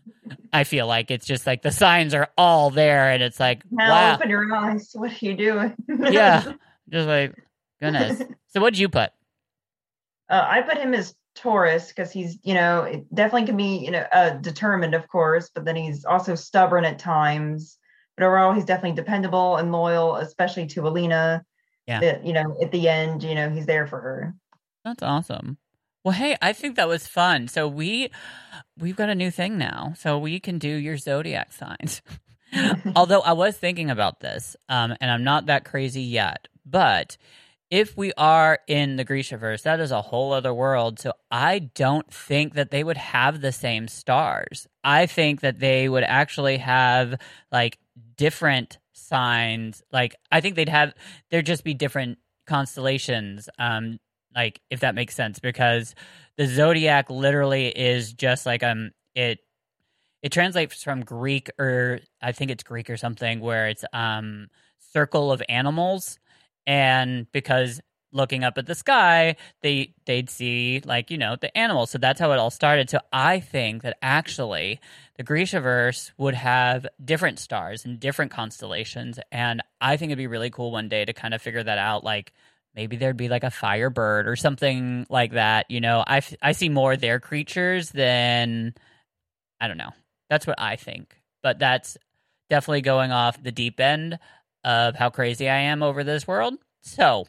i feel like it's just like the signs are all there and it's like now wow. open your eyes what are you doing yeah just like goodness so what did you put uh, i put him as taurus because he's you know definitely can be you know uh, determined of course but then he's also stubborn at times but overall he's definitely dependable and loyal especially to alina yeah. That, you know, at the end, you know, he's there for her. That's awesome. Well, hey, I think that was fun. So we we've got a new thing now. So we can do your zodiac signs. Although I was thinking about this, um, and I'm not that crazy yet, but if we are in the Grishaverse, that is a whole other world. So I don't think that they would have the same stars. I think that they would actually have like different signs. Like I think they'd have there'd just be different constellations. Um, like if that makes sense, because the zodiac literally is just like um it it translates from Greek or I think it's Greek or something where it's um circle of animals and because looking up at the sky, they they'd see like you know the animals. So that's how it all started. So I think that actually the Grishaverse would have different stars and different constellations, and I think it'd be really cool one day to kind of figure that out. Like maybe there'd be like a firebird or something like that. You know, I I see more their creatures than I don't know. That's what I think, but that's definitely going off the deep end of how crazy I am over this world. So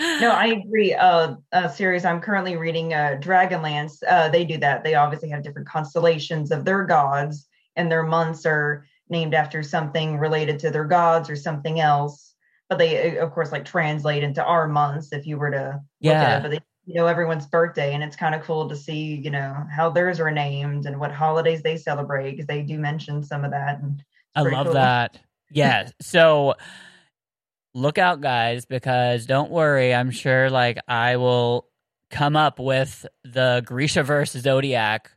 no, I agree. Uh, a series I'm currently reading, uh, Dragonlance. Uh, they do that. They obviously have different constellations of their gods, and their months are named after something related to their gods or something else. But they, uh, of course, like translate into our months if you were to yeah. at it. But they you know everyone's birthday, and it's kind of cool to see you know how theirs are named and what holidays they celebrate because they do mention some of that. And I love cool. that. Yeah. So look out guys because don't worry i'm sure like i will come up with the grishaverse zodiac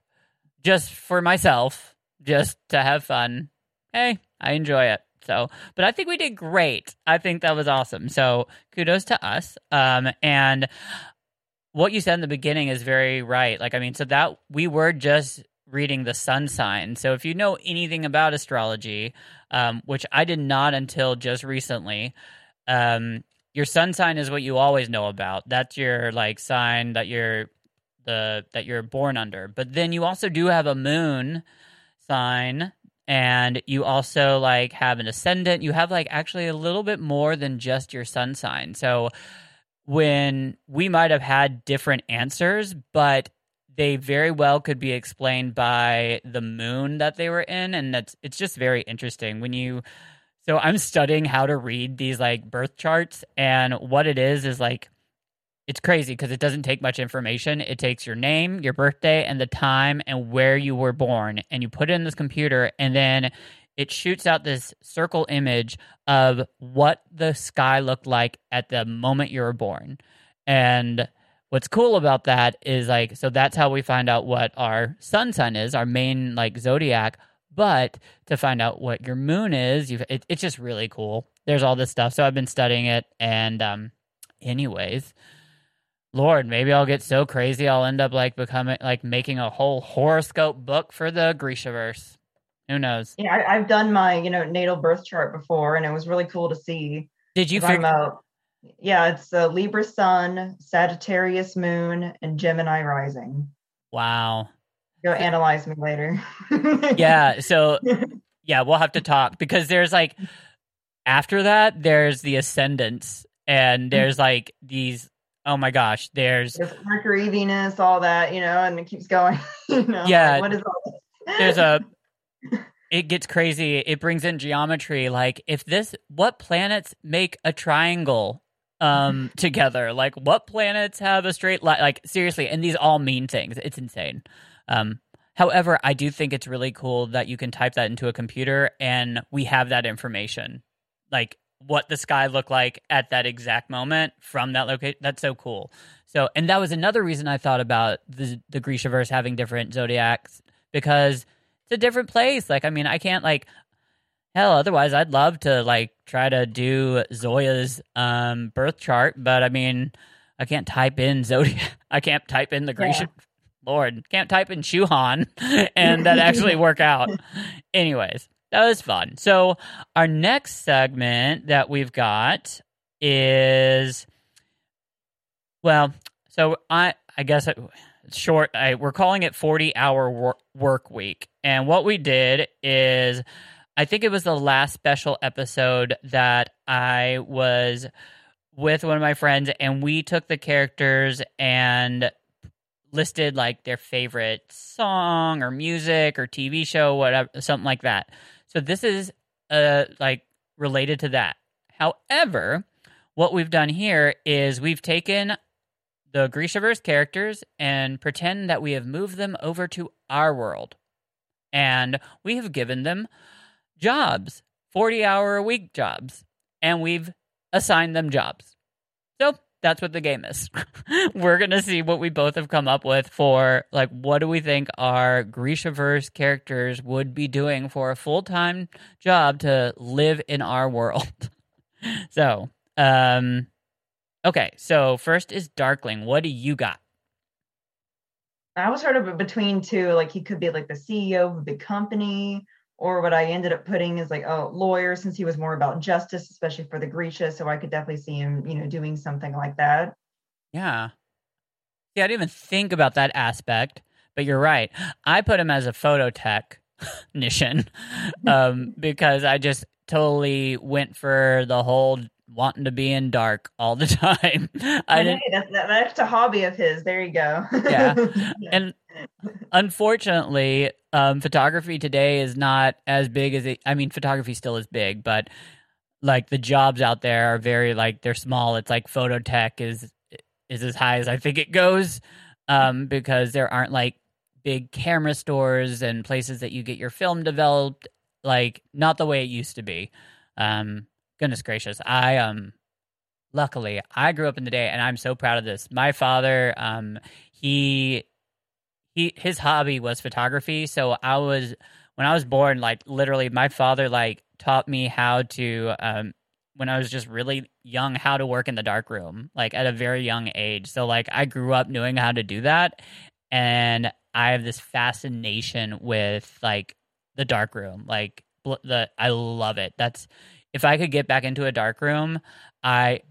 just for myself just to have fun. Hey i enjoy it. So but i think we did great. I think that was awesome. So kudos to us. Um and what you said in the beginning is very right. Like i mean so that we were just reading the sun sign so if you know anything about astrology um, which i did not until just recently um, your sun sign is what you always know about. That's your like sign that you're the that you're born under. But then you also do have a moon sign and you also like have an ascendant. You have like actually a little bit more than just your sun sign. So when we might have had different answers, but they very well could be explained by the moon that they were in and that's it's just very interesting when you so i'm studying how to read these like birth charts and what it is is like it's crazy because it doesn't take much information. It takes your name your birthday and the time and where you were born and you put it in this computer and then it shoots out this circle image of what the sky looked like at the moment you were born. And what's cool about that is like so that's how we find out what our sun sign is our main like zodiac. But to find out what your moon is you it, it's just really cool. There's all this stuff. So i've been studying it and um anyways lord maybe i'll get so crazy i'll end up like becoming like making a whole horoscope book for the grishaverse. Who knows? Yeah, I, I've done my you know natal birth chart before, and it was really cool to see. did you figure a- yeah, it's a Libra Sun, Sagittarius Moon, and Gemini Rising. wow Go analyze me later. yeah so yeah we'll have to talk because there's like after that there's the ascendants and mm-hmm. there's like these oh my gosh there's There's Mercury, Venus, all that, you know, and it keeps going. you know, Yeah. like, what is all this? there's a it gets crazy it brings in geometry like if this what planets make a triangle um together. Like what planets have a straight line like seriously and these all mean things. It's insane. Um however i do think it's really cool that you can type that into a computer and we have that information. Like what the sky looked like at that exact moment from that location that's so cool. So and that was another reason i thought about the the grishaverse having different zodiacs because it's a different place. Like, I mean, I can't like hell. Otherwise, I'd love to like try to do Zoya's um birth chart, but I mean, I can't type in zodiac. I can't type in the Grecian. Lord, can't type in Shu Han and that actually work out. Anyways, that was fun. So our next segment that we've got is well, so I I guess it, short I, we're calling it 40 hour wor- work week and what we did is i think it was the last special episode that i was with one of my friends and we took the characters and listed like their favorite song or music or tv show whatever something like that so this is uh like related to that however what we've done here is we've taken the Grishaverse characters and pretend that we have moved them over to our world. And we have given them jobs, 40 hour a week jobs, and we've assigned them jobs. So that's what the game is. We're going to see what we both have come up with for, like, what do we think our Grishaverse characters would be doing for a full time job to live in our world. so, um, Okay, so first is Darkling. What do you got? I was sort of between two. Like he could be like the CEO of a big company, or what I ended up putting is like a lawyer, since he was more about justice, especially for the Grisha. So I could definitely see him, you know, doing something like that. Yeah. See, I didn't even think about that aspect, but you're right. I put him as a photo technician um, because I just totally went for the whole wanting to be in dark all the time. I I didn't that's that, that's a hobby of his. There you go. Yeah. and unfortunately um, photography today is not as big as it i mean photography still is big but like the jobs out there are very like they're small. It's like phototech is is as high as i think it goes um, because there aren't like big camera stores and places that you get your film developed like not the way it used to be. Um goodness gracious. I um luckily i grew up in the day and i'm so proud of this. My father um he he his hobby was photography. So i was when i was born like literally my father like taught me how to um when i was just really young how to work in the dark room like at a very young age. So like i grew up knowing how to do that. And i have this fascination with like the dark room like the i love it. That's if i could get back into a dark room i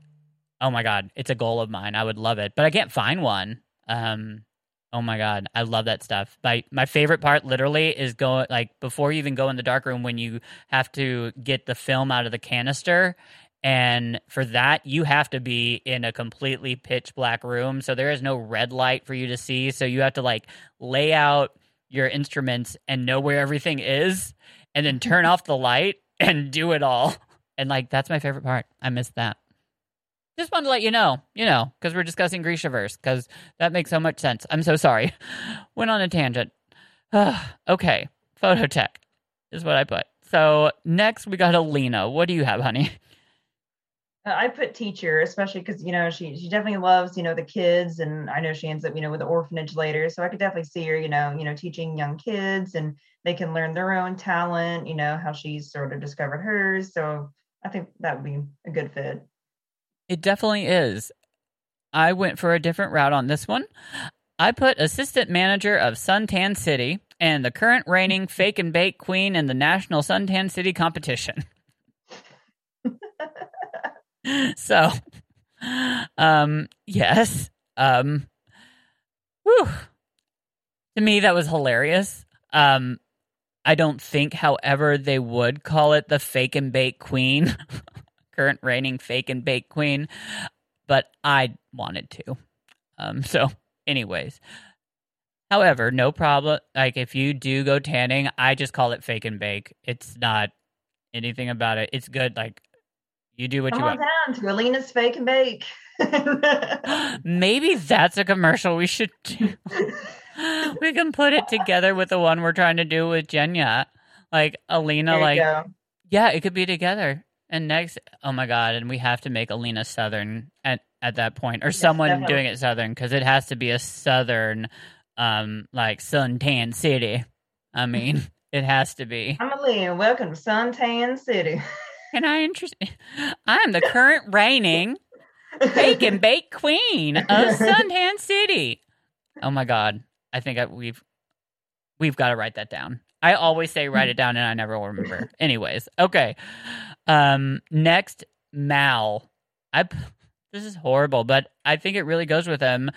Oh my god, it's a goal of mine. I would love it, but I can't find one. Um, oh my god, I love that stuff. My my favorite part, literally, is going like before you even go in the dark room when you have to get the film out of the canister. And for that, you have to be in a completely pitch black room. So there is no red light for you to see. So you have to like lay out your instruments and know where everything is and then turn off the light and do it all. And like that's my favorite part. I miss that. Just wanted to let you know, you know, because we're discussing Grishaverse, because that makes so much sense. I'm so sorry. Went on a tangent. okay, phototech is what I put. So next we got Alina. What do you have, honey? Uh, I put teacher, especially because you know she she definitely loves you know the kids, and I know she ends up you know with the orphanage later. So I could definitely see her you know you know teaching young kids, and they can learn their own talent. You know how she's sort of discovered hers. So I think that would be a good fit. It definitely is. I went for a different route on this one. I put assistant manager of Suntan City and the current reigning fake and bake queen in the national Suntan City competition. so, um, yes, um, whew. To me, that was hilarious. Um, I don't think, however, they would call it the fake and bake queen, current reigning fake and bake queen, but I wanted to. Um, so, anyways, however, no problem. Like, if you do go tanning, I just call it fake and bake. It's not anything about it. It's good. Like, you do what Come you want. down to Alina's Fake and Bake. Maybe that's a commercial we should do. we can put it together with the one we're trying to do with Genya. Like Alina, like go. yeah, it could be together. And next, oh my god, and we have to make Alina Southern at at that point, or Yes, someone definitely. doing it Southern because it has to be a Southern, um, like suntan city. I mean, it has to be. I'm Alina. Welcome to Suntan City. And I interest. I'm the current reigning bake and bake queen of Suntan City. Oh my god! I think I, we've we've got to write that down. I always say write it down, and I never remember. Anyways, okay. Um, next, Mal. I this is horrible, but I think it really goes with him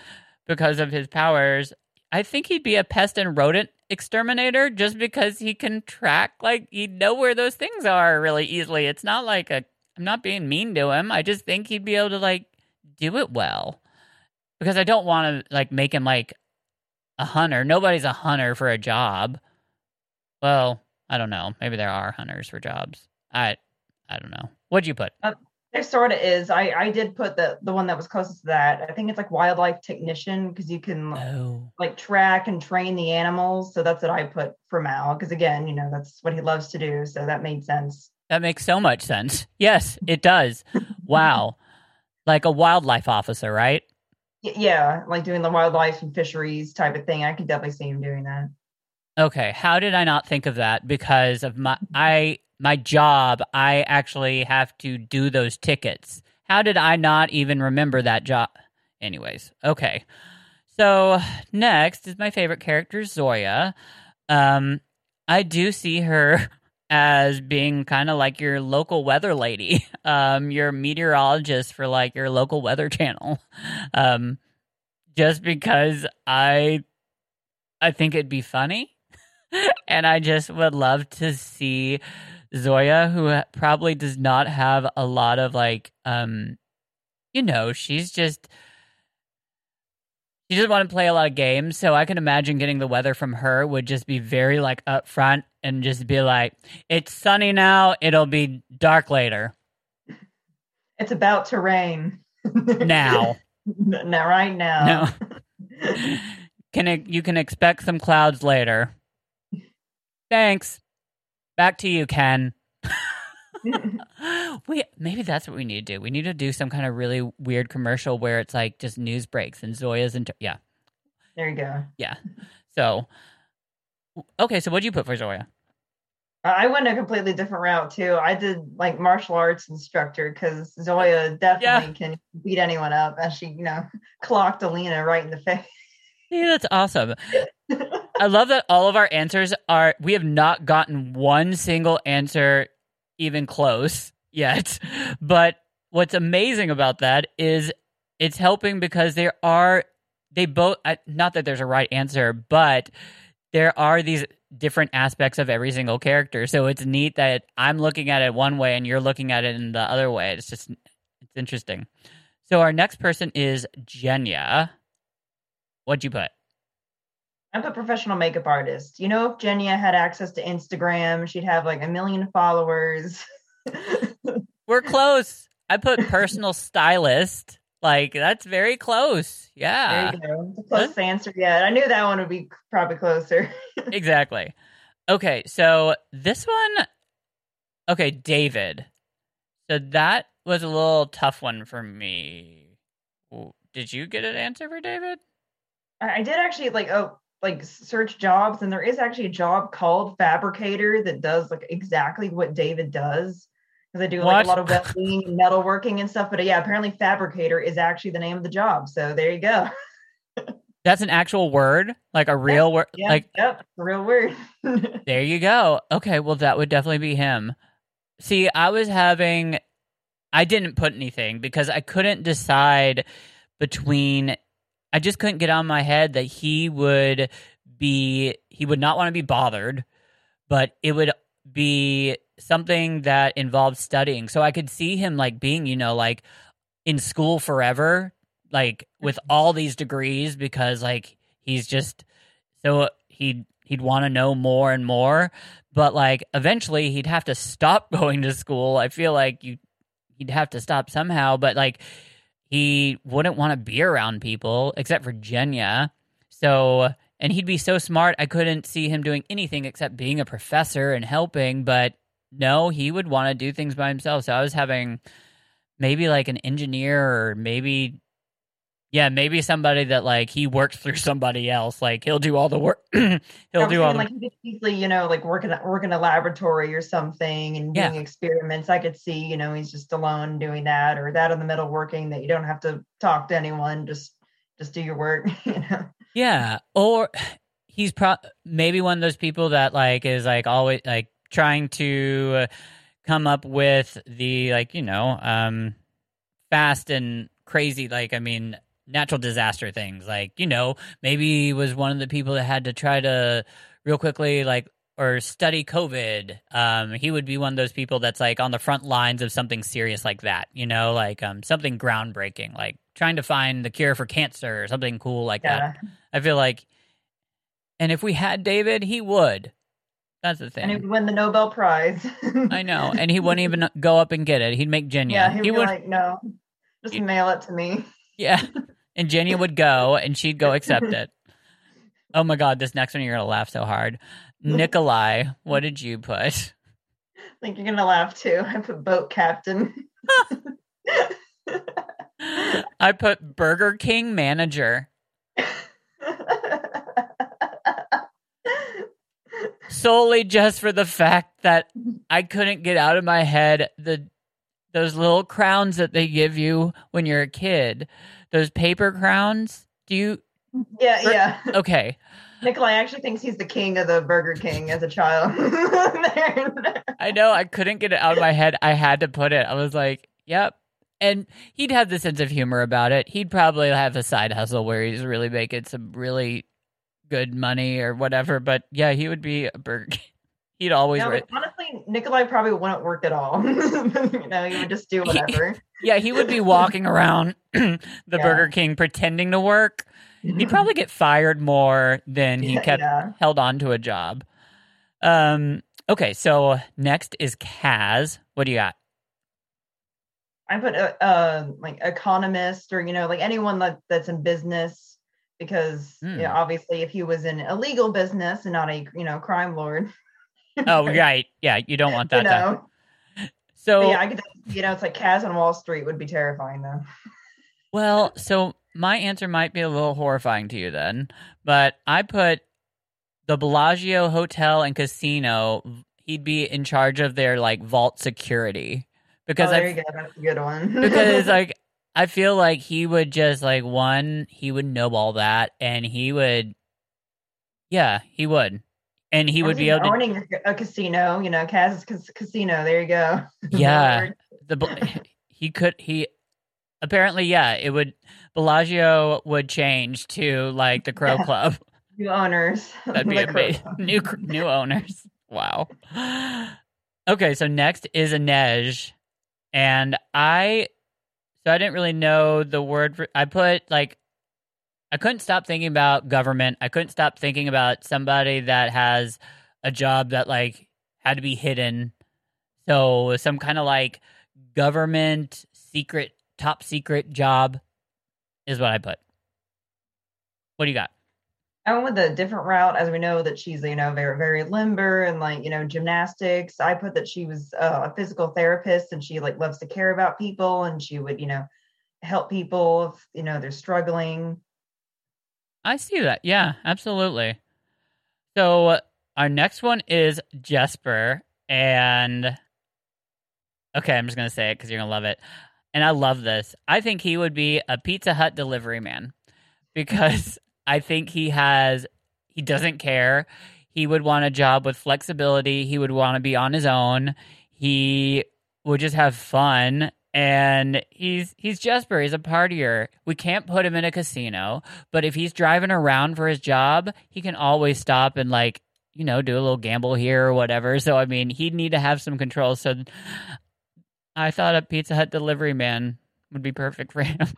because of his powers. I think he'd be a pest and rodent exterminator just because he can track like he'd know where those things are really easily. It's not like a I'm not being mean to him. I just think he'd be able to like do it well. Because I don't want to like make him like a hunter. Nobody's a hunter for a job. Well, I don't know. Maybe there are hunters for jobs. I I don't know. What'd you put? Uh, there sort of is. I I did put the the one that was closest to that. I think it's like wildlife technician because you can Oh. like track and train the animals. So that's what I put for Mal because again, you know, that's what he loves to do. So that made sense. That makes so much sense. Yes, it does. wow. Like a wildlife officer, right? Yeah, like doing the wildlife and fisheries type of thing. I could definitely see him doing that. Okay, how did I not think of that? Because of my I my job, I actually have to do those tickets. How did I not even remember that job? Anyways, okay. So next is my favorite character, Zoya. Um, I do see her as being kind of like your local weather lady, um, your meteorologist for like your local weather channel. Um, just because I, I think it'd be funny and I just would love to see Zoya, who probably does not have a lot of like, um, you know, she's just she doesn't want to play a lot of games. So I can imagine getting the weather from her would just be very like upfront and just be like, "It's sunny now. It'll be dark later." It's about to rain Now, now, right now. no, can it, you can expect some clouds later. Thanks. Back to you, Ken. we maybe that's what we need to do. We need to do some kind of really weird commercial where it's like just news breaks and Zoya's and yeah, there you go. yeah. So okay, so what'd you put for Zoya? I went a completely different route too. I did like martial arts instructor because Zoya definitely can beat anyone up, and she, you know, clocked Alina right in the face. Yeah, that's awesome. I love that all of our answers are we have not gotten one single answer even close yet. But what's amazing about that is it's helping because there are they both not that there's a right answer, but there are these different aspects of every single character. So it's neat that I'm looking at it one way and you're looking at it in the other way. It's just it's interesting. So our next person is Genya. What'd you put? I'm a professional makeup artist. You know, if Genya had access to Instagram, she'd have like a million followers. We're close. I put personal stylist. Like that's very close. Yeah. there you go. The closest answer yet. I knew that one would be probably closer. exactly. Okay, so this one Okay, David. So that was a little tough one for me. Did you get an answer for David? I did actually like oh like search jobs, and there is actually a job called fabricator that does like exactly what David does. Because I do like a lot of welding and metalworking and stuff. But yeah, apparently fabricator is actually the name of the job. So there you go. That's an actual word, like a real word. Yeah, Like yep, real word. There you go. Okay, well that would definitely be him. See, I was having I didn't put anything because I couldn't decide between I just couldn't get on my head that he would be he would not want to be bothered, but it would be something that involved studying. So I could see him like being, you know, like in school forever, like with mm-hmm. all these degrees because like he's just so he'd he'd want to know more and more. But like eventually he'd have to stop going to school. I feel like you he'd have to stop somehow but like he wouldn't want to be around people except Genya. So and he'd be so smart I couldn't see him doing anything except being a professor and helping, but no, he would want to do things by himself. So I was having maybe like an engineer or maybe yeah, maybe somebody that like he works through somebody else. Like he'll do all the work. he'll do all the like easily, you know, like work in a, work in a laboratory or something and Yeah. doing experiments. I could see, you know, he's just alone doing that, or that in the middle working that you don't have to talk to anyone, just just do your work. You know, Yeah, or he's pro maybe one of those people that like is like always like trying to uh, come up with the like you know um fast and crazy like I mean natural disaster things like you know maybe he was one of the people that had to try to real quickly like or study covid um he would be one of those people that's like on the front lines of something serious like that you know like um something groundbreaking like trying to find the cure for cancer or something cool like that. I feel like, and if we had David, he would. That's the thing. And he would win the Nobel Prize. I know, and he wouldn't even go up and get it. He'd make Genya. yeah, he'd he be would, like, no, just He- mail it to me. yeah, and Jenny would go, and she'd go accept it. Oh my God, this next one you're gonna laugh so hard. Nikolai, what did you put? I think you're gonna laugh too. I put boat captain. I put Burger King manager solely just for the fact that I couldn't get out of my head the those little crowns that they give you when you're a kid. Those paper crowns. Do you yeah, yeah. okay. Nikolai actually thinks he's the king of the Burger King as a child. I know I couldn't get it out of my head. I had to put it. I was like, yep. And he'd have the sense of humor about it. He'd probably have a side hustle where he's really making some really good money or whatever. But yeah, he would be a Burger King. He'd always no, write. honestly, Nikolai probably wouldn't work at all. you know, he would just do whatever. Yeah, he would be walking around the Yeah. Burger King pretending to work. He'd probably get fired more than he Yeah, kept yeah. held on to a job. Um. Okay, so next is Kaz. What do you got? I put a, uh like economist or you know like anyone that that's in business because Hmm. you know, obviously if he was in a legal business and not a you know crime lord. Oh, right. Yeah, you don't want that. to- know, So But yeah, I could you know it's like Kaz on Wall Street would be terrifying though. Well, so my answer might be a little horrifying to you then, but I put the Bellagio Hotel and Casino. He'd be in charge of their like vault security because oh, I you go, that's a good one. because like I feel like he would just like one he would know all that and he would yeah he would and he would be able to owning a casino. You know, Kaz's casino. There you go. Yeah. the he could he apparently yeah it would Bellagio would change to like the Crow Yeah. Club. New owners. That'd be amazing. New new owners. Wow. Okay, so next is Inej, and I so I didn't really know the word for. I put like I couldn't stop thinking about government. I couldn't stop thinking about somebody that has a job that like had to be hidden. So some kind of like government secret, top secret job is what I put. What do you got? I went with a different route, as we know that she's, you know, very, very limber and like, you know, gymnastics. I put that she was uh, a physical therapist and she like loves to care about people and she would, you know, help people if, you know, they're struggling. I see that. Yeah, absolutely. So uh, our next one is Jesper, and okay, I'm just gonna say it because you're gonna love it, and I love this. I think he would be a Pizza Hut delivery man because I think he has he doesn't care. He would want a job with flexibility. He would want to be on his own. He would just have fun. And he's he's Jesper. He's a partier. We can't put him in a casino, but if he's driving around for his job, he can always stop and like you know do a little gamble here or whatever. So I mean, he'd need to have some control. So I thought a Pizza Hut delivery man would be perfect for him.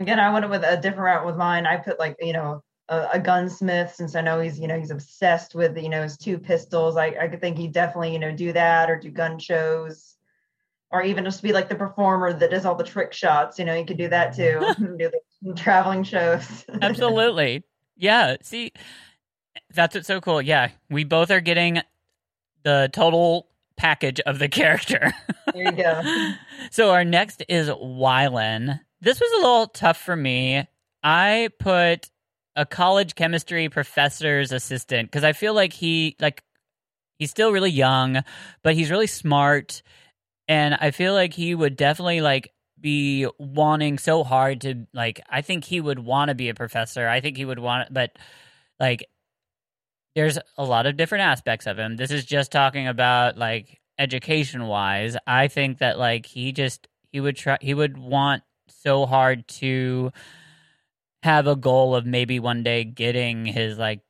Again, I went with a different route with mine. I put like, you know, a, a gunsmith since I know he's, you know, he's obsessed with, you know, his two pistols. I, I could think he'd definitely, you know, do that or do gun shows or even just be like the performer that does all the trick shots. You know, he could do that too. do the traveling shows. Absolutely. Yeah. See, that's what's so cool. Yeah. We both are getting the total package of the character. there you go. so our next is Wylan. This was a little tough for me. I put a college chemistry professor's assistant because I feel like he like he's still really young, but he's really smart, and I feel like he would definitely like be wanting so hard to like. I think he would want to be a professor. I think he would want, but like there's a lot of different aspects of him. This is just talking about like education wise. I think that like he just he would try he would want so hard to have a goal of maybe one day getting his like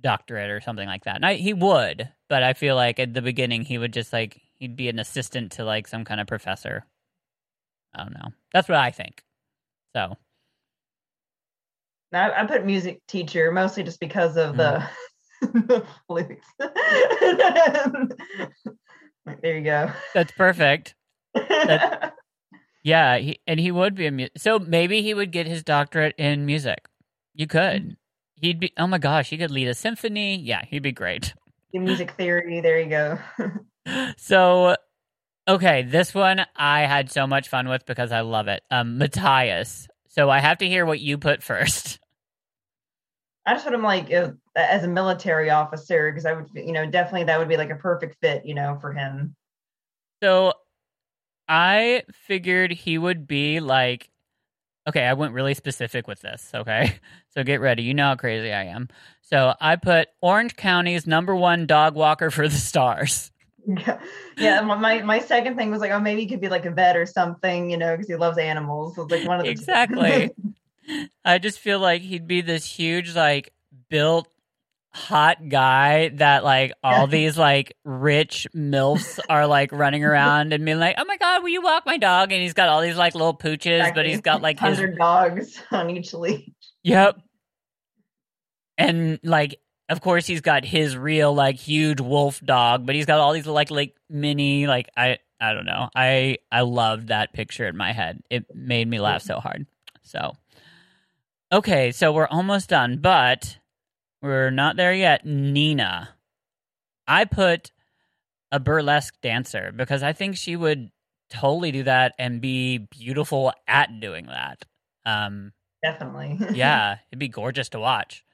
doctorate or something like that. And I, he would, but I feel like at the beginning he would just like he'd be an assistant to like some kind of professor. I don't know. That's what I think. So I, I put music teacher mostly just because of the, Mm. the flutes. there you go. that's perfect. That- Yeah, he, and he would be a mu- so maybe he would get his doctorate in music. You could. He'd be. Oh my gosh, he could lead a symphony. Yeah, he'd be great. The music theory. There you go. So, okay, this one I had so much fun with because I love it. Um, Matthias. So I have to hear what you put first. I just put him like uh, as a military officer because I would, you know, definitely that would be like a perfect fit, you know, for him. So I figured he would be like, okay, I went really specific with this. Okay. So get ready. You know how crazy I am. So I put Orange County's number one dog walker for the stars. Yeah, yeah. My my- second thing was like, oh, maybe he could be like a vet or something, you know, because he loves animals. So like one of the Exactly. I just feel like he'd be this huge, like, built hot guy that like all these like rich milfs are like running around and being like, Oh my god, will you walk my dog? And he's got all these like little pooches, but he's got like his hundred dogs on each leash. Yep. And like of course he's got his real like huge wolf dog, but he's got all these like like mini like I I don't know. I I loved that picture in my head. It made me laugh so hard. So Okay, so we're almost done, but we're not there yet. Nina. I put a burlesque dancer because I think she would totally do that and be beautiful at doing that. Um Definitely. yeah, it'd be gorgeous to watch.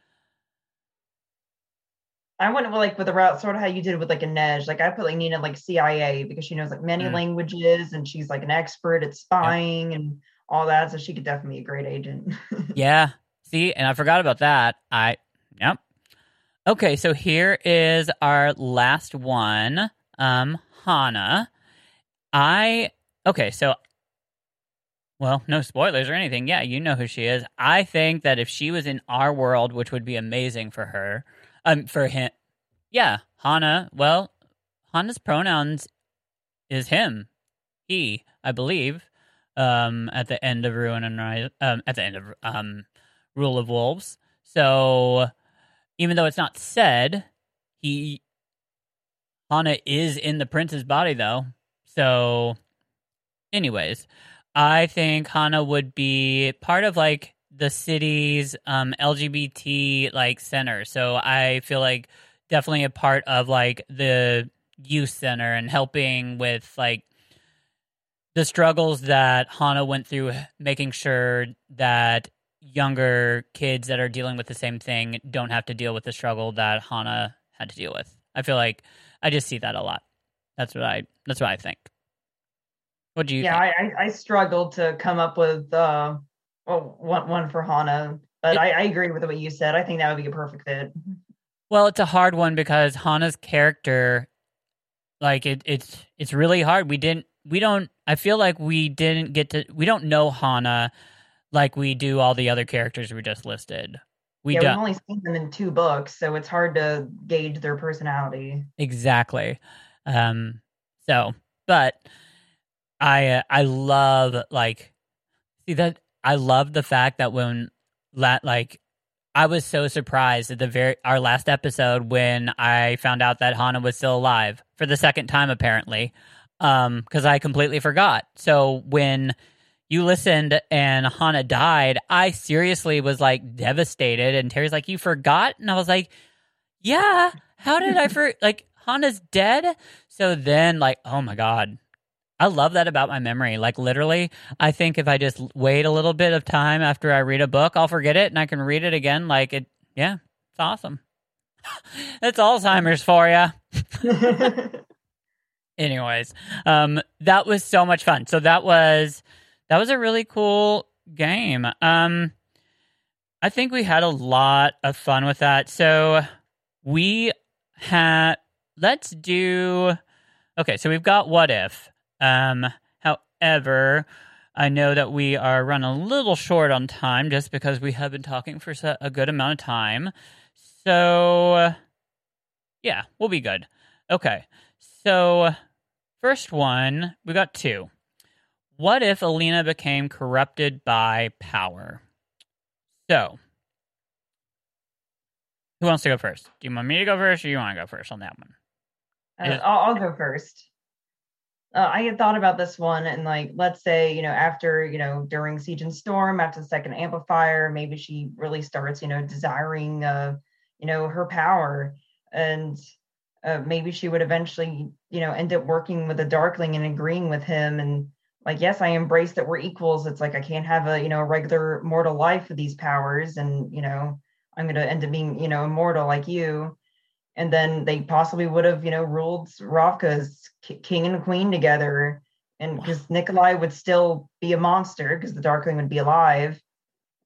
I went with like with the route sort of how you did with like Inej. Like I put like Nina like CIA because she knows like many Mm. languages and she's like an expert at spying and all that. So she could definitely be a great agent. Yeah. See, and I forgot about that. I yep. Okay, so here is our last one. Um, Hanne. I okay, so well, no spoilers or anything. Yeah, you know who she is. I think that if she was in our world, which would be amazing for her, um, for him, yeah, Hanne. Well, Hanne's pronouns is him, he, I believe. Um, at the end of Ruin and Rise, um, at the end of um, Rule of Wolves. So, even though it's not said, he Hanne is in the prince's body, though. So, anyways, I think Hanne would be part of like the city's um, LGBT like center. So I feel like definitely a part of like the youth center and helping with like the struggles that Hanne went through, making sure that younger kids that are dealing with the same thing don't have to deal with the struggle that Hanne had to deal with. I feel like I just see that a lot. That's what I. That's what I think. What do you? Yeah, I, I, I struggled to come up with uh, well, one one for Hanne, but It- I, I agree with what you said. I think that would be a perfect fit. Well, it's a hard one because Hanne's character, like it, it's it's really hard. We didn't, we don't. I feel like we didn't get to, we don't know Hanne like we do all the other characters we just listed. We yeah, don't we've only seen them in two books, so it's hard to gauge their personality. exactly. Um. So, but I uh, I love like see that I love the fact that when la- like I was so surprised at the very our last episode when I found out that Hanne was still alive for the second time apparently um cuz I completely forgot. So when you listened and Hanne died, I seriously was like devastated and Terry's like you forgot and I was like yeah, how did I for like Hanne's dead? So then like oh my god. I love that about my memory. Like literally, I think if I just wait a little bit of time after I read a book, I'll forget it and I can read it again. Like it, yeah, it's awesome. It's Alzheimer's for you. Anyways, um, that was so much fun. So that was that was a really cool game. Um, I think we had a lot of fun with that. So we had let's do okay. So we've got what if. Um, however, I know that we are running a little short on time just because we have been talking for a good amount of time. So, yeah, we'll be good. Okay. So, first one, we got two. What if Alina became corrupted by power? So, who wants to go first? Do you want me to go first or you want to go first on that one? Uh. I'll, I'll go first. Uh, I had thought about this one, and like, let's say, you know, after, you know, during Siege and Storm, after the second amplifier, maybe she really starts, you know, desiring, uh, you know, her power, and uh, maybe she would eventually, you know, end up working with a Darkling and agreeing with him, and like, yes, I embrace that we're equals. It's like I can't have a, you know, a regular mortal life with these powers, and you know, I'm going to end up being, you know, immortal like you and then they possibly would have, you know, ruled Ravka as k- king and queen together, and because Nikolai would still be a monster because the Darkling would be alive,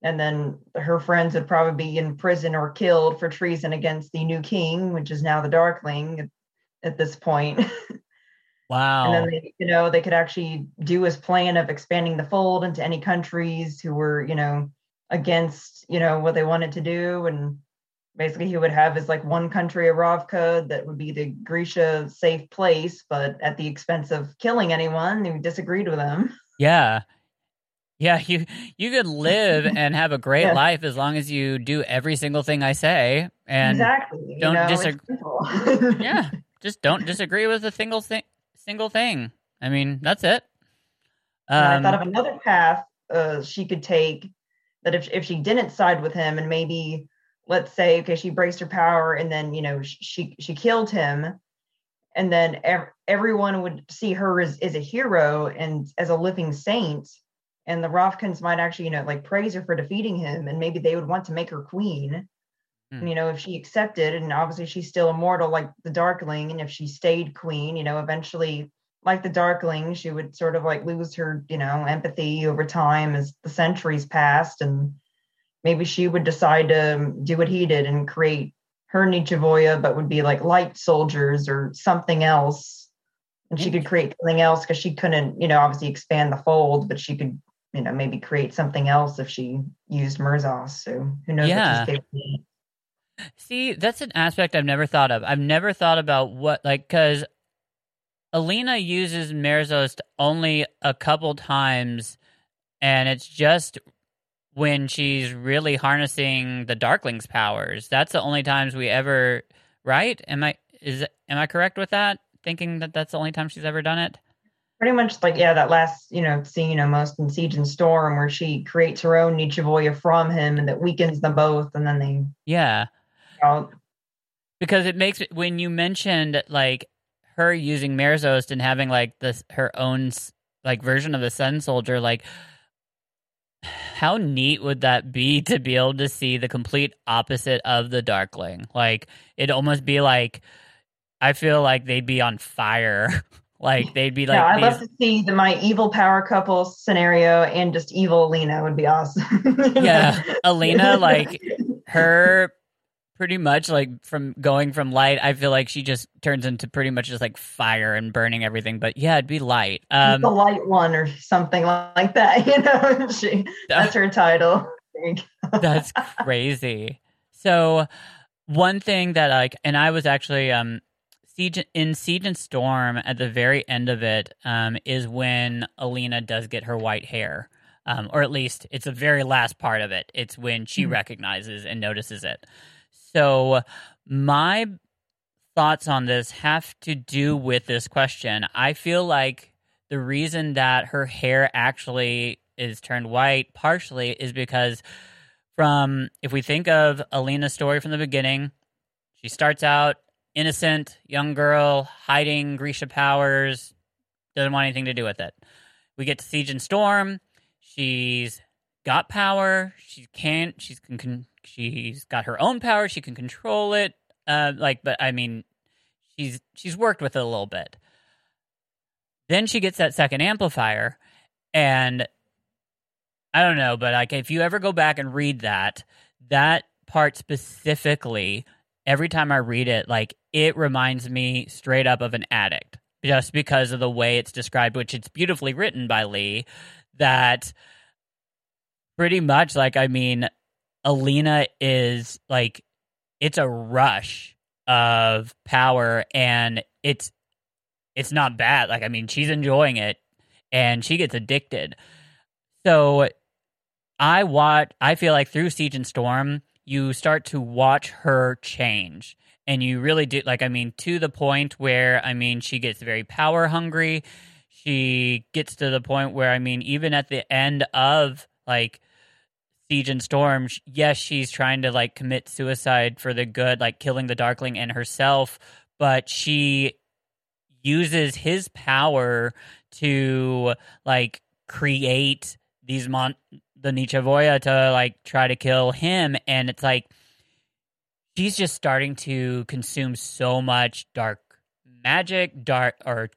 and then her friends would probably be in prison or killed for treason against the new king, which is now the Darkling at, at this point. Wow. and then they, you know, they could actually do his plan of expanding the fold into any countries who were, you know, against, you know, what they wanted to do, and basically he would have his like one country of Ravka that would be the Grisha safe place, but at the expense of killing anyone who disagreed with him. Yeah. Yeah, you you could live and have a great Yeah. life as long as you do every single thing I say and exactly. don't know, it's disag- simple. yeah, just don't disagree with a single thing single thing. I mean, that's it. And I thought Um, of another path uh, she could take that if if she didn't side with him and maybe let's say okay she braced her power and then you know she she killed him and then ev- everyone would see her as, as a hero and as a living saint and the Ravkans might actually you know like praise her for defeating him and maybe they would want to make her queen And, you know if she accepted and obviously she's still immortal like the darkling and if she stayed queen you know eventually like the darkling she would sort of like lose her you know empathy over time as the centuries passed and maybe she would decide to do what he did and create her nichevo'ya, but would be like light soldiers or something else and she could create something else because she couldn't, you know, obviously expand the fold, but she could, you know, maybe create something else if she used Merzost. So who knows Yeah. what she's capable of. See, that's an aspect I've never thought of. I've never thought about what, like, because Alina uses Merzost only a couple times, and it's just when she's really harnessing the Darkling's powers. That's the only times we ever, right? Am I is am I correct with that? Thinking that that's the only time she's ever done it. Pretty much like yeah, that last you know scene almost in Siege and Storm where she creates her own nichevo'ya from him and that weakens them both, and then they Yeah, because it makes when you mentioned like her using Merzost and having like this her own like version of the Sun Soldier, like how neat would that be to be able to see the complete opposite of the Darkling? Like it'd almost be like I feel like they'd be on fire. like they'd be like yeah, I'd love to see the my evil power couple scenario and just evil Lena would be awesome. Yeah, Alina, like, her pretty much like from going from light i feel like she just turns into pretty much just like fire and burning everything but yeah it'd be light um the light one or something like that. You know, she that's her title. that's crazy so one thing that like and i was actually um siege in siege and storm at the very end of it um is when alina does get her white hair um or at least it's the very last part of it it's when she Mhm. recognizes and notices it so my thoughts on this have to do with this question i feel like the reason that her hair actually is turned white partially is because from if we think of Alina's story from the beginning, she starts out innocent young girl hiding Grisha powers, doesn't want anything to do with it. We get to Siege and Storm. She's got power. She can. She's can, can. She's got her own power. She can control it. Uh, like, but I mean, she's she's worked with it a little bit. Then she gets that second amplifier, and I don't know, but like if you ever go back and read that, that part specifically, every time I read it, like it reminds me straight up of an addict, just because of the way it's described, which it's beautifully written by Leigh. That pretty much, like I mean, Alina is like it's a rush of power, and it's it's not bad. Like I mean, she's enjoying it, and she gets addicted. So I watch. I feel like through Siege and Storm, you start to watch her change, and you really do. Like, I mean, to the point where I mean, she gets very power hungry. She gets to the point where I mean, even at the end of like Siege and Storm, yes, she's trying to like commit suicide for the good, like killing the Darkling and herself, but she uses his power to like create these mon the nichevo'ya to like try to kill him and it's like she's just starting to consume so much dark magic dark or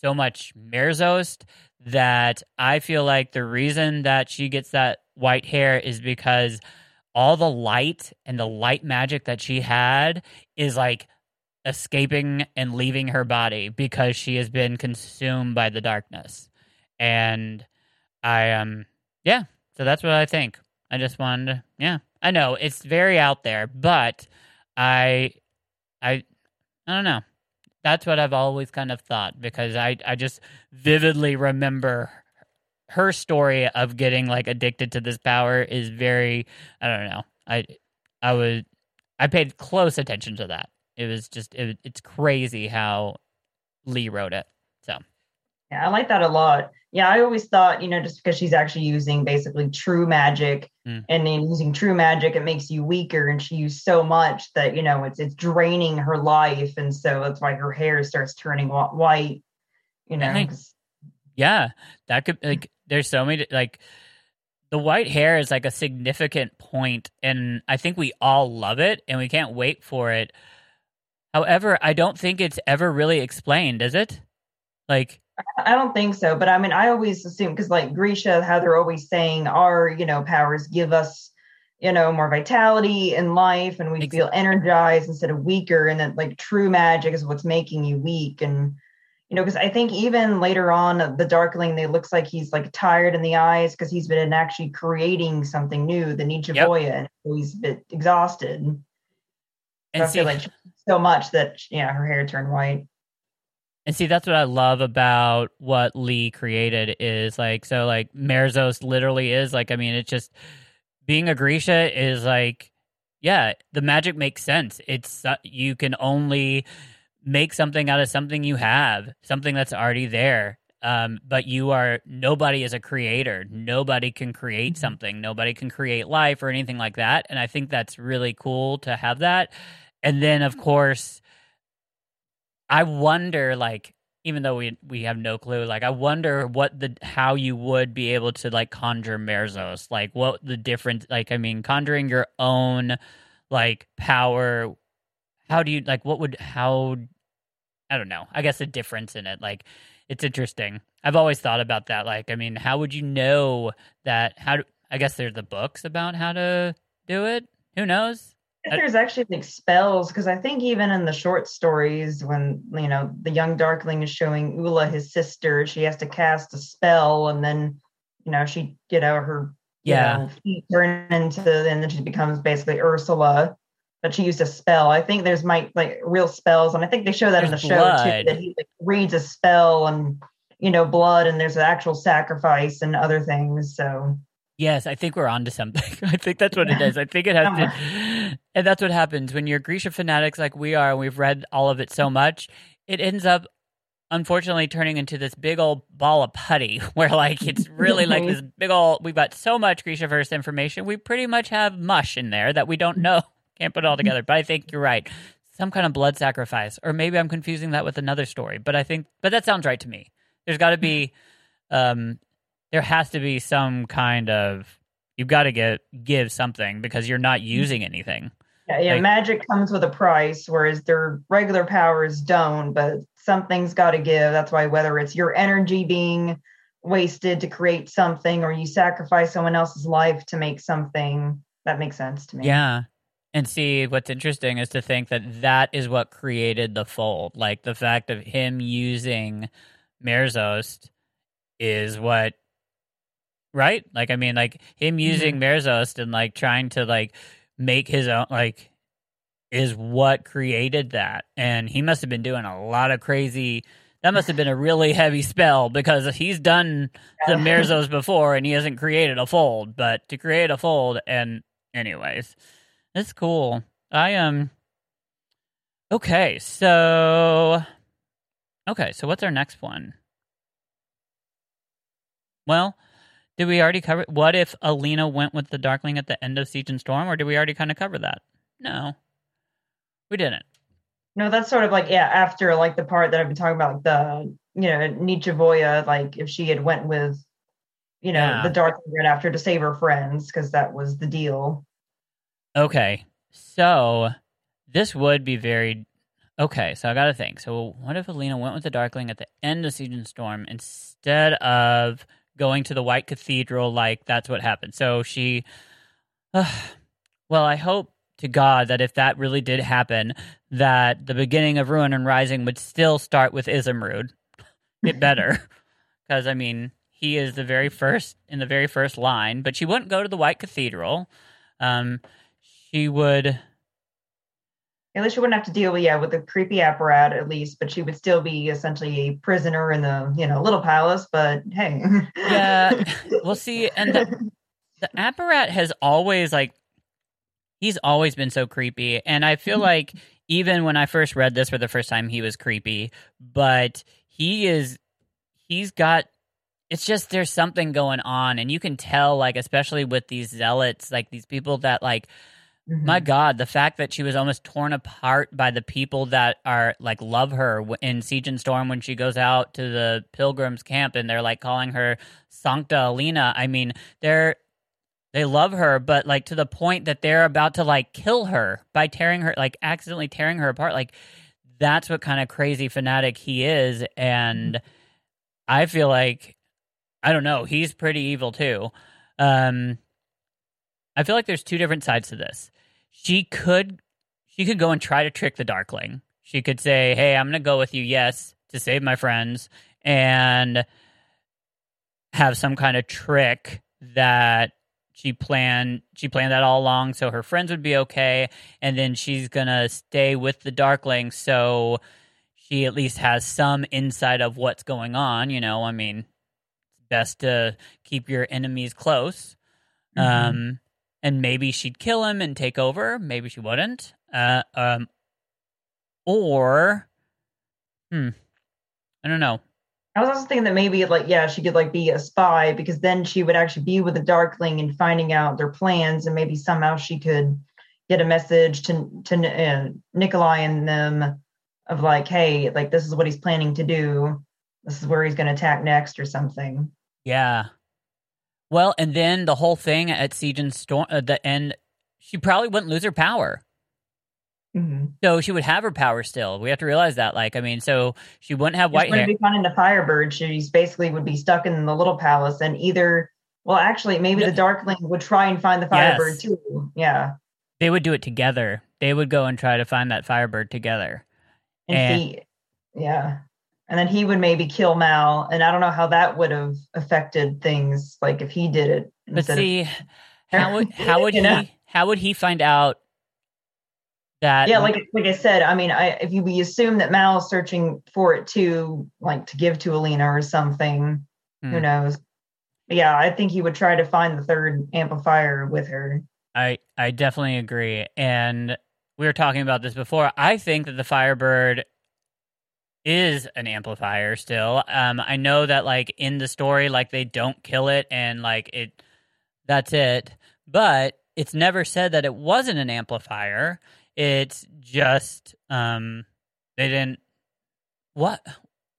so much Merzost that I feel like the reason that she gets that white hair is because all the light and the light magic that she had is like escaping and leaving her body because she has been consumed by the darkness. And I um yeah, so that's what I think. I just wanted to, yeah. I know it's very out there, but I I I don't know. That's what I've always kind of thought because I I just vividly remember her story of getting like addicted to this power is very I don't know. I I was I paid close attention to that. It was just it, it's crazy how Leigh wrote it. Yeah, I like that a lot. Yeah, I always thought, you know, just because she's actually using basically true magic Mm. and then using true magic, it makes you weaker. And she used so much that, you know, it's it's draining her life. And so that's why her hair starts turning white, you know. Yeah, that could like there's so many like the white hair is like a significant point and I think we all love it and we can't wait for it. However, I don't think it's ever really explained, is it? Like I don't think so, but I mean, I always assume because, like Grisha, how they're always saying our, you know, powers give us, you know, more vitality in life, and we Ex- feel energized instead of weaker, and that like true magic is what's making you weak, and you know, because I think even later on, uh, the Darkling, they looks like he's like tired in the eyes because he's been actually creating something new, the nichevo'ya, yep. and so he's a bit exhausted. And so see, like so much that yeah, her hair turned white. And see, that's what I love about what Leigh created is like so like Merzost literally is like I mean it's just being a Grisha is like yeah, the magic makes sense. It's you can only make something out of something you have, something that's already there. Um, but you are nobody is a creator. Nobody can create mm-hmm. something. Nobody can create life or anything like that. And I think that's really cool to have that. And then of course, I wonder like even though we we have no clue, like I wonder what the how you would be able to like conjure Merzost, like what the difference like I mean conjuring your own like power how do you like what would how I don't know. I guess the difference in it like it's interesting. I've always thought about that like I mean, how would you know that how do, I guess there's the books about how to do it. Who knows? There's actually like spells because I think even in the short stories, when you know the young Darkling is showing Ula his sister, she has to cast a spell, and then you know she you know her yeah know, feet turn into, and then she becomes basically Ursula. But she used a spell. I think there's might like real spells, and I think they show that there's in the blood. show too. That he like reads a spell and you know blood, and there's an actual sacrifice and other things. So Yes, I think we're on to something. I think that's what it is. I think it has to, and that's what happens when you're Grisha fanatics like we are, and we've read all of it so much. It ends up, unfortunately, turning into this big old ball of putty, where like it's really like this big old. We've got so much Grisha verse information. We pretty much have mush in there that we don't know. Can't put it all together. But I think you're right. Some kind of blood sacrifice, or maybe I'm confusing that with another story. But I think, but that sounds right to me. There's got to be um, there has to be some kind of you've got to get give something because you're not using anything. Yeah, yeah. Like, magic comes with a price, whereas their regular powers don't. But something's got to give. That's why whether it's your energy being wasted to create something, or you sacrifice someone else's life to make something, that makes sense to me. Yeah. And see, what's interesting is to think that that is what created the fold. Like the fact of him using Merzost is what right? Like, I mean, like him using mm-hmm. Merzost and like trying to like make his own, like, is what created that. And he must have been doing a lot of crazy. That must have been a really heavy spell because he's done the Merzost before and he hasn't created a fold. But to create a fold, and anyways, it's cool. I am. Um, okay, so. Okay, so what's our next one? Well, did we already cover? What if Alina went with the Darkling at the end of Siege and Storm, or did we already kind of cover that? No, we didn't. No, that's sort of like yeah, after like the part that I've been talking about, like the you know nichevo'ya, like if she had went with you know yeah. the Darkling right after to save her friends, because that was the deal. Okay, so this would be very okay. So I got to think. So what if Alina went with the Darkling at the end of Siege and Storm instead of going to the White Cathedral, like that's what happened. So she, uh, well, I hope to God that if that really did happen, that the beginning of Ruin and Rising would still start with Izumrud. It better, because I mean he is the very first in the very first line. But she wouldn't go to the White Cathedral. Um, she would at least she wouldn't have to deal with yeah with the creepy apparatus at least but she would still be essentially a prisoner in the you know little palace but hey yeah we'll see and the, the apparat has always like he's always been so creepy and i feel mm-hmm. like even when i first read this for the first time he was creepy but he is he's got it's just there's something going on and you can tell like especially with these zealots like these people that like Mm-hmm. My God, the fact that she was almost torn apart by the people that are like love her in Siege and Storm when she goes out to the pilgrims camp and they're like calling her Sankta Alina. I mean, they're they love her, but like to the point that they're about to like kill her by tearing her, like accidentally tearing her apart. Like that's what kind of crazy fanatic he is, and I feel like I don't know, he's pretty evil too. Um, I feel like there's two different sides to this. She could she could go and try to trick the Darkling. She could say, "Hey, I'm going to go with you, yes, to save my friends and have some kind of trick that she planned she planned that all along so her friends would be okay and then she's gonna stay with the darkling so she at least has some insight of what's going on you know i mean it's best to keep your enemies close Mhm. um and maybe she'd kill him and take over maybe she wouldn't uh um or hmm i don't know I was also thinking that maybe like yeah, she could like be a spy because then she would actually be with the Darkling and finding out their plans, and maybe somehow she could get a message to to uh, Nikolai and them of like, hey, like this is what he's planning to do. This is where he's going to attack next or something. Yeah. Well, and then the whole thing at Siege and Storm, uh, the end, she probably wouldn't lose her power. Mm-hmm. So she would have her power still. We have to realize that. Like, I mean, so she wouldn't have White white hair. be gone into Firebird. She's basically would be stuck in the little palace, and either well, actually, maybe Yeah. the Darkling would try and find the Firebird Yes. too. Yeah, They would do it together. They would go and try to find that Firebird together. and And- he, yeah, and then he would maybe kill Mal, and I don't know how that would have affected things. Like if he did it, But instead of- see, how would how would he know? how would he find out that? yeah, like like I said, I mean, I if you we assume that Mal is searching for it too, like to give to Alina or something, Hmm. who knows? But yeah, I think he would try to find the third amplifier with her. I I definitely agree. And we were talking about this before. I think that the Firebird is an amplifier still. Um I know that like in the story like they don't kill it and like it that's it. But it's never said that it wasn't an amplifier. It's just um they didn't what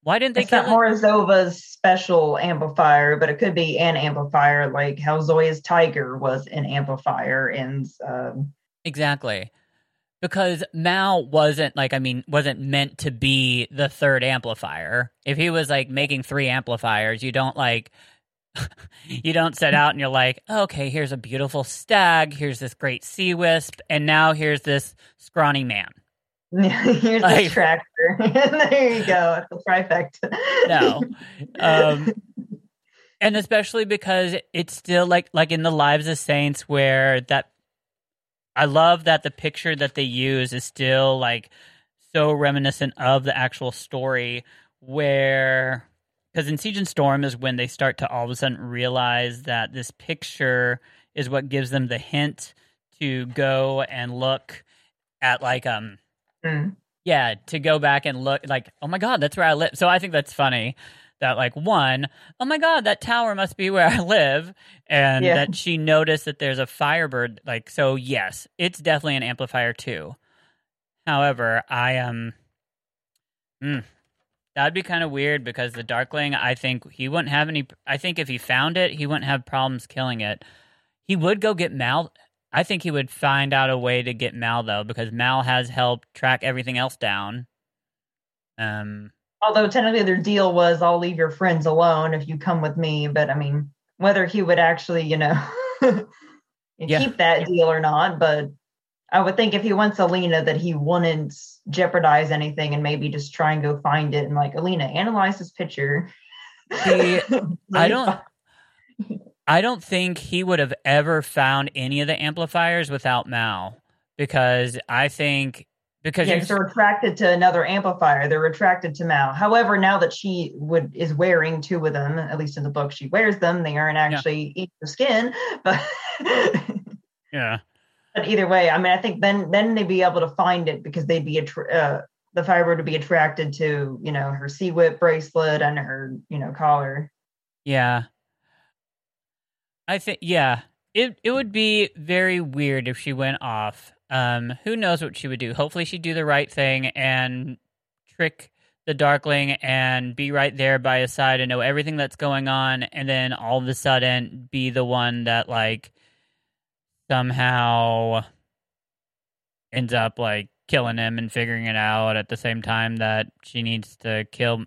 why didn't they it's kill not? Morozova's special amplifier, but it could be an amplifier, like how Zoya's tiger was an amplifier, and um, Exactly. Because Mal wasn't like I mean wasn't meant to be the third amplifier. If he was like making three amplifiers, you don't like you don't set out and you're like, okay, here's a beautiful stag, here's this great sea wisp, and now here's this scrawny man. here's Like- the tractor. there you go, it's a trifecta. No. Um, and especially because it's still like like in the lives of saints where that i love that the picture that they use is still like so reminiscent of the actual story where because in siege and storm is when they start to all of a sudden realize that this picture is what gives them the hint to go and look at like um Mm. yeah, to go back and look like, oh my god, that's where I live. So I think that's funny that like one, oh my god, that tower must be where I live, and Yeah. that she noticed that there's a Firebird. Like, so yes, it's definitely an amplifier too. However, I am, mm, that'd be kind of weird because the Darkling, I think he wouldn't have any. I think if he found it, he wouldn't have problems killing it. He would go get Mal. I think he would find out a way to get Mal though, because Mal has helped track everything else down. Um, Although technically their deal was, I'll leave your friends alone if you come with me. But I mean, whether he would actually, you know, Yeah. keep that deal or not, but I would think if he wants Alina that he wouldn't jeopardize anything and maybe just try and go find it and like Alina, analyze this picture. See, I don't- I don't think he would have ever found any of the amplifiers without Mal, because I think because Yeah, you- they're attracted to another amplifier. They're attracted to Mal. However, now that she would is wearing two of them, at least in the book, she wears them. They aren't actually eating her skin, but yeah, but either way, I mean, I think then then they'd be able to find it because they'd be attra- uh, the fiber would be attracted to you know her sea whip bracelet and her you know collar. yeah. I think yeah, it it would be very weird if she went off. Um, who knows what she would do? Hopefully, she'd do the right thing and trick the Darkling and be right there by his side and know everything that's going on, and then all of a sudden be the one that like somehow ends up like killing him and figuring it out at the same time that she needs to kill.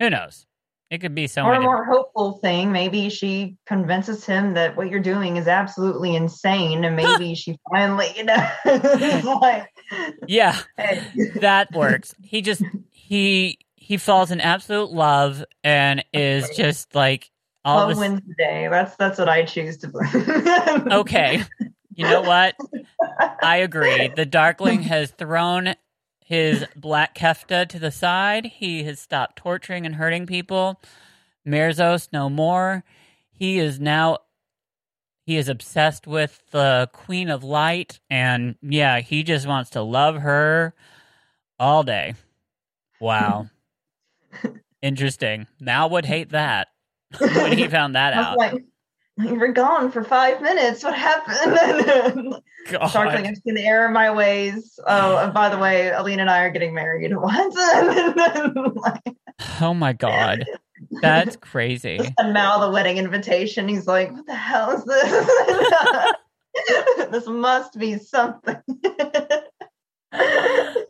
Who knows? It could be so or a more hopeful thing, maybe she convinces him that what you're doing is absolutely insane, and maybe she finally, you know, like, Yeah, hey. that works. He just he he falls in absolute love and is just like all Love wins the day. That's that's what I choose to believe. Okay. You know what? I agree. The Darkling has thrown his black kefta to the side. He has stopped torturing and hurting people. Merzost no more. He is now he is obsessed with the Queen of Light and yeah, he just wants to love her all day. Wow. Interesting. Mal would hate that when he found that out. like, you were gone for five minutes. What happened? God. Darkling, I've seen the error of my ways. Oh, and by the way, Alina and I are getting married. What? Oh my god. That's crazy. and Mal the wedding invitation. He's like, "What the hell is this? this must be something."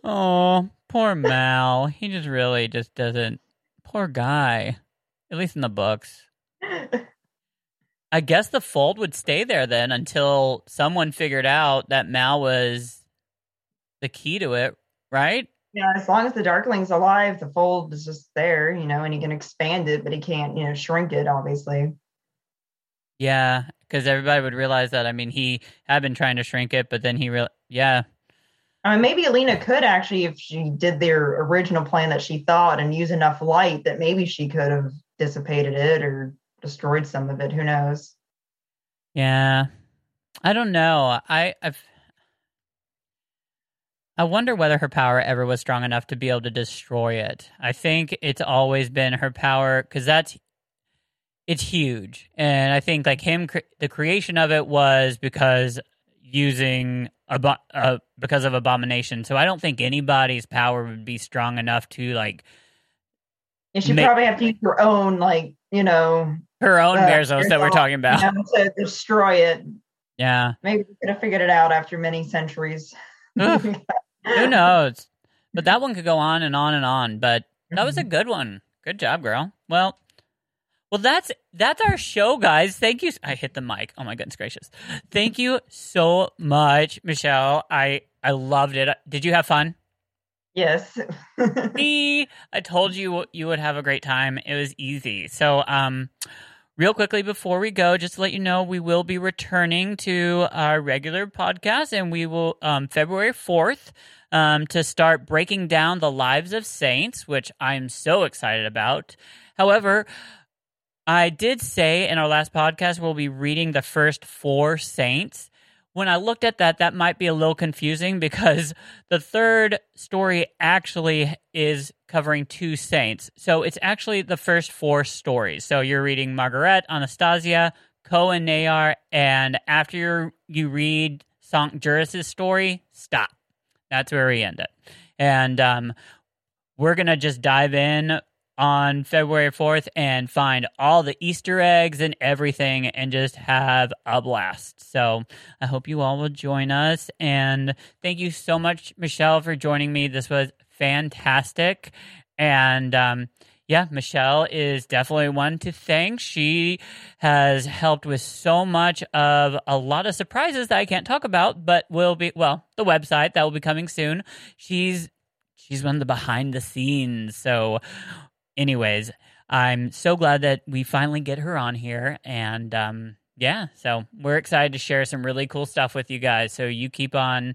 Oh, poor Mal. He just really just doesn't. Poor guy. At least in the books. I guess the fold would stay there then until someone figured out that Mal was the key to it, right? yeah, as long as the Darkling's alive, the fold is just there, you know, and he can expand it, but he can't, you know, shrink it. Obviously, Yeah, because everybody would realize that. I mean, he had been trying to shrink it, but then he real. Yeah, I mean, maybe Alina could actually, if she did their original plan that she thought and use enough light, that maybe she could have dissipated it or destroyed some of it. Who knows? yeah. I don't know. I I've. I wonder whether her power ever was strong enough to be able to destroy it. I think it's always been her power because that's it's huge, and I think like him, cre- the creation of it was because using abo- uh, because of abomination. So I don't think anybody's power would be strong enough to like And she probably have to use her own, like, you know, her own Uh, Merzost that we're talking about. to destroy it. Yeah, Maybe we could have figured it out after many centuries. Who knows? But that one could go on and on and on. But that was a good one. Good job, girl. Well, well, that's that's our show, guys. Thank you. I hit the mic. Oh my goodness gracious! Thank you so much, Michelle. I I loved it. Did you have fun? yes. See, I told you you would have a great time. It was easy. So, um, real quickly before we go, just to let you know, we will be returning to our regular podcast, and we will um, February fourth um, to start breaking down the lives of saints, which I'm so excited about. However. I did say in our last podcast we'll be reading the first four saints. When I looked at that, that might be a little confusing because the third story actually is covering two saints. So it's actually the first four stories. So you're reading Margaret, Anastasia, Ko, and Nayar, and after you read Sankt Juris' story, stop. That's where we end it. And um, we're going to just dive in on February 4th and find all the Easter eggs and everything and just have a blast. So I hope you all will join us. And thank you so much, Michelle, for joining me. This was fantastic. And um, yeah, Michelle is definitely one to thank. She has helped with so much of a lot of surprises that I can't talk about, but will be, well, the website that will be coming soon. She's she's one of the behind the scenes. So anyways, I'm so glad that we finally get her on here. And um, yeah, so we're excited to share some really cool stuff with you guys. So you keep on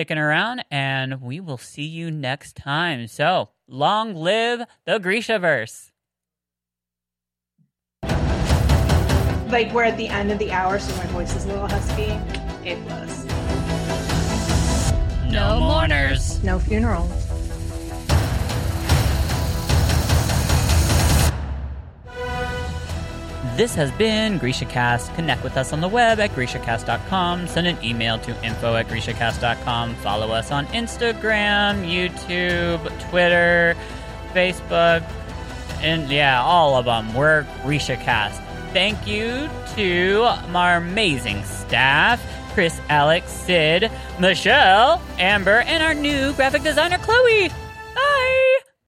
sticking around, and we will see you next time. So long live the Grishaverse. Like we're at the end of the hour, so my voice is a little husky. It was. No mourners. No funeral. This has been GrishaCast. Connect with us on the web at GrishaCast.com. Send an email to info at GrishaCast.com. Follow us on Instagram, YouTube, Twitter, Facebook, and yeah, all of them. We're GrishaCast. Thank you to our amazing staff Chris, Alex, Sid, Michelle, Amber, and our new graphic designer, Chloe.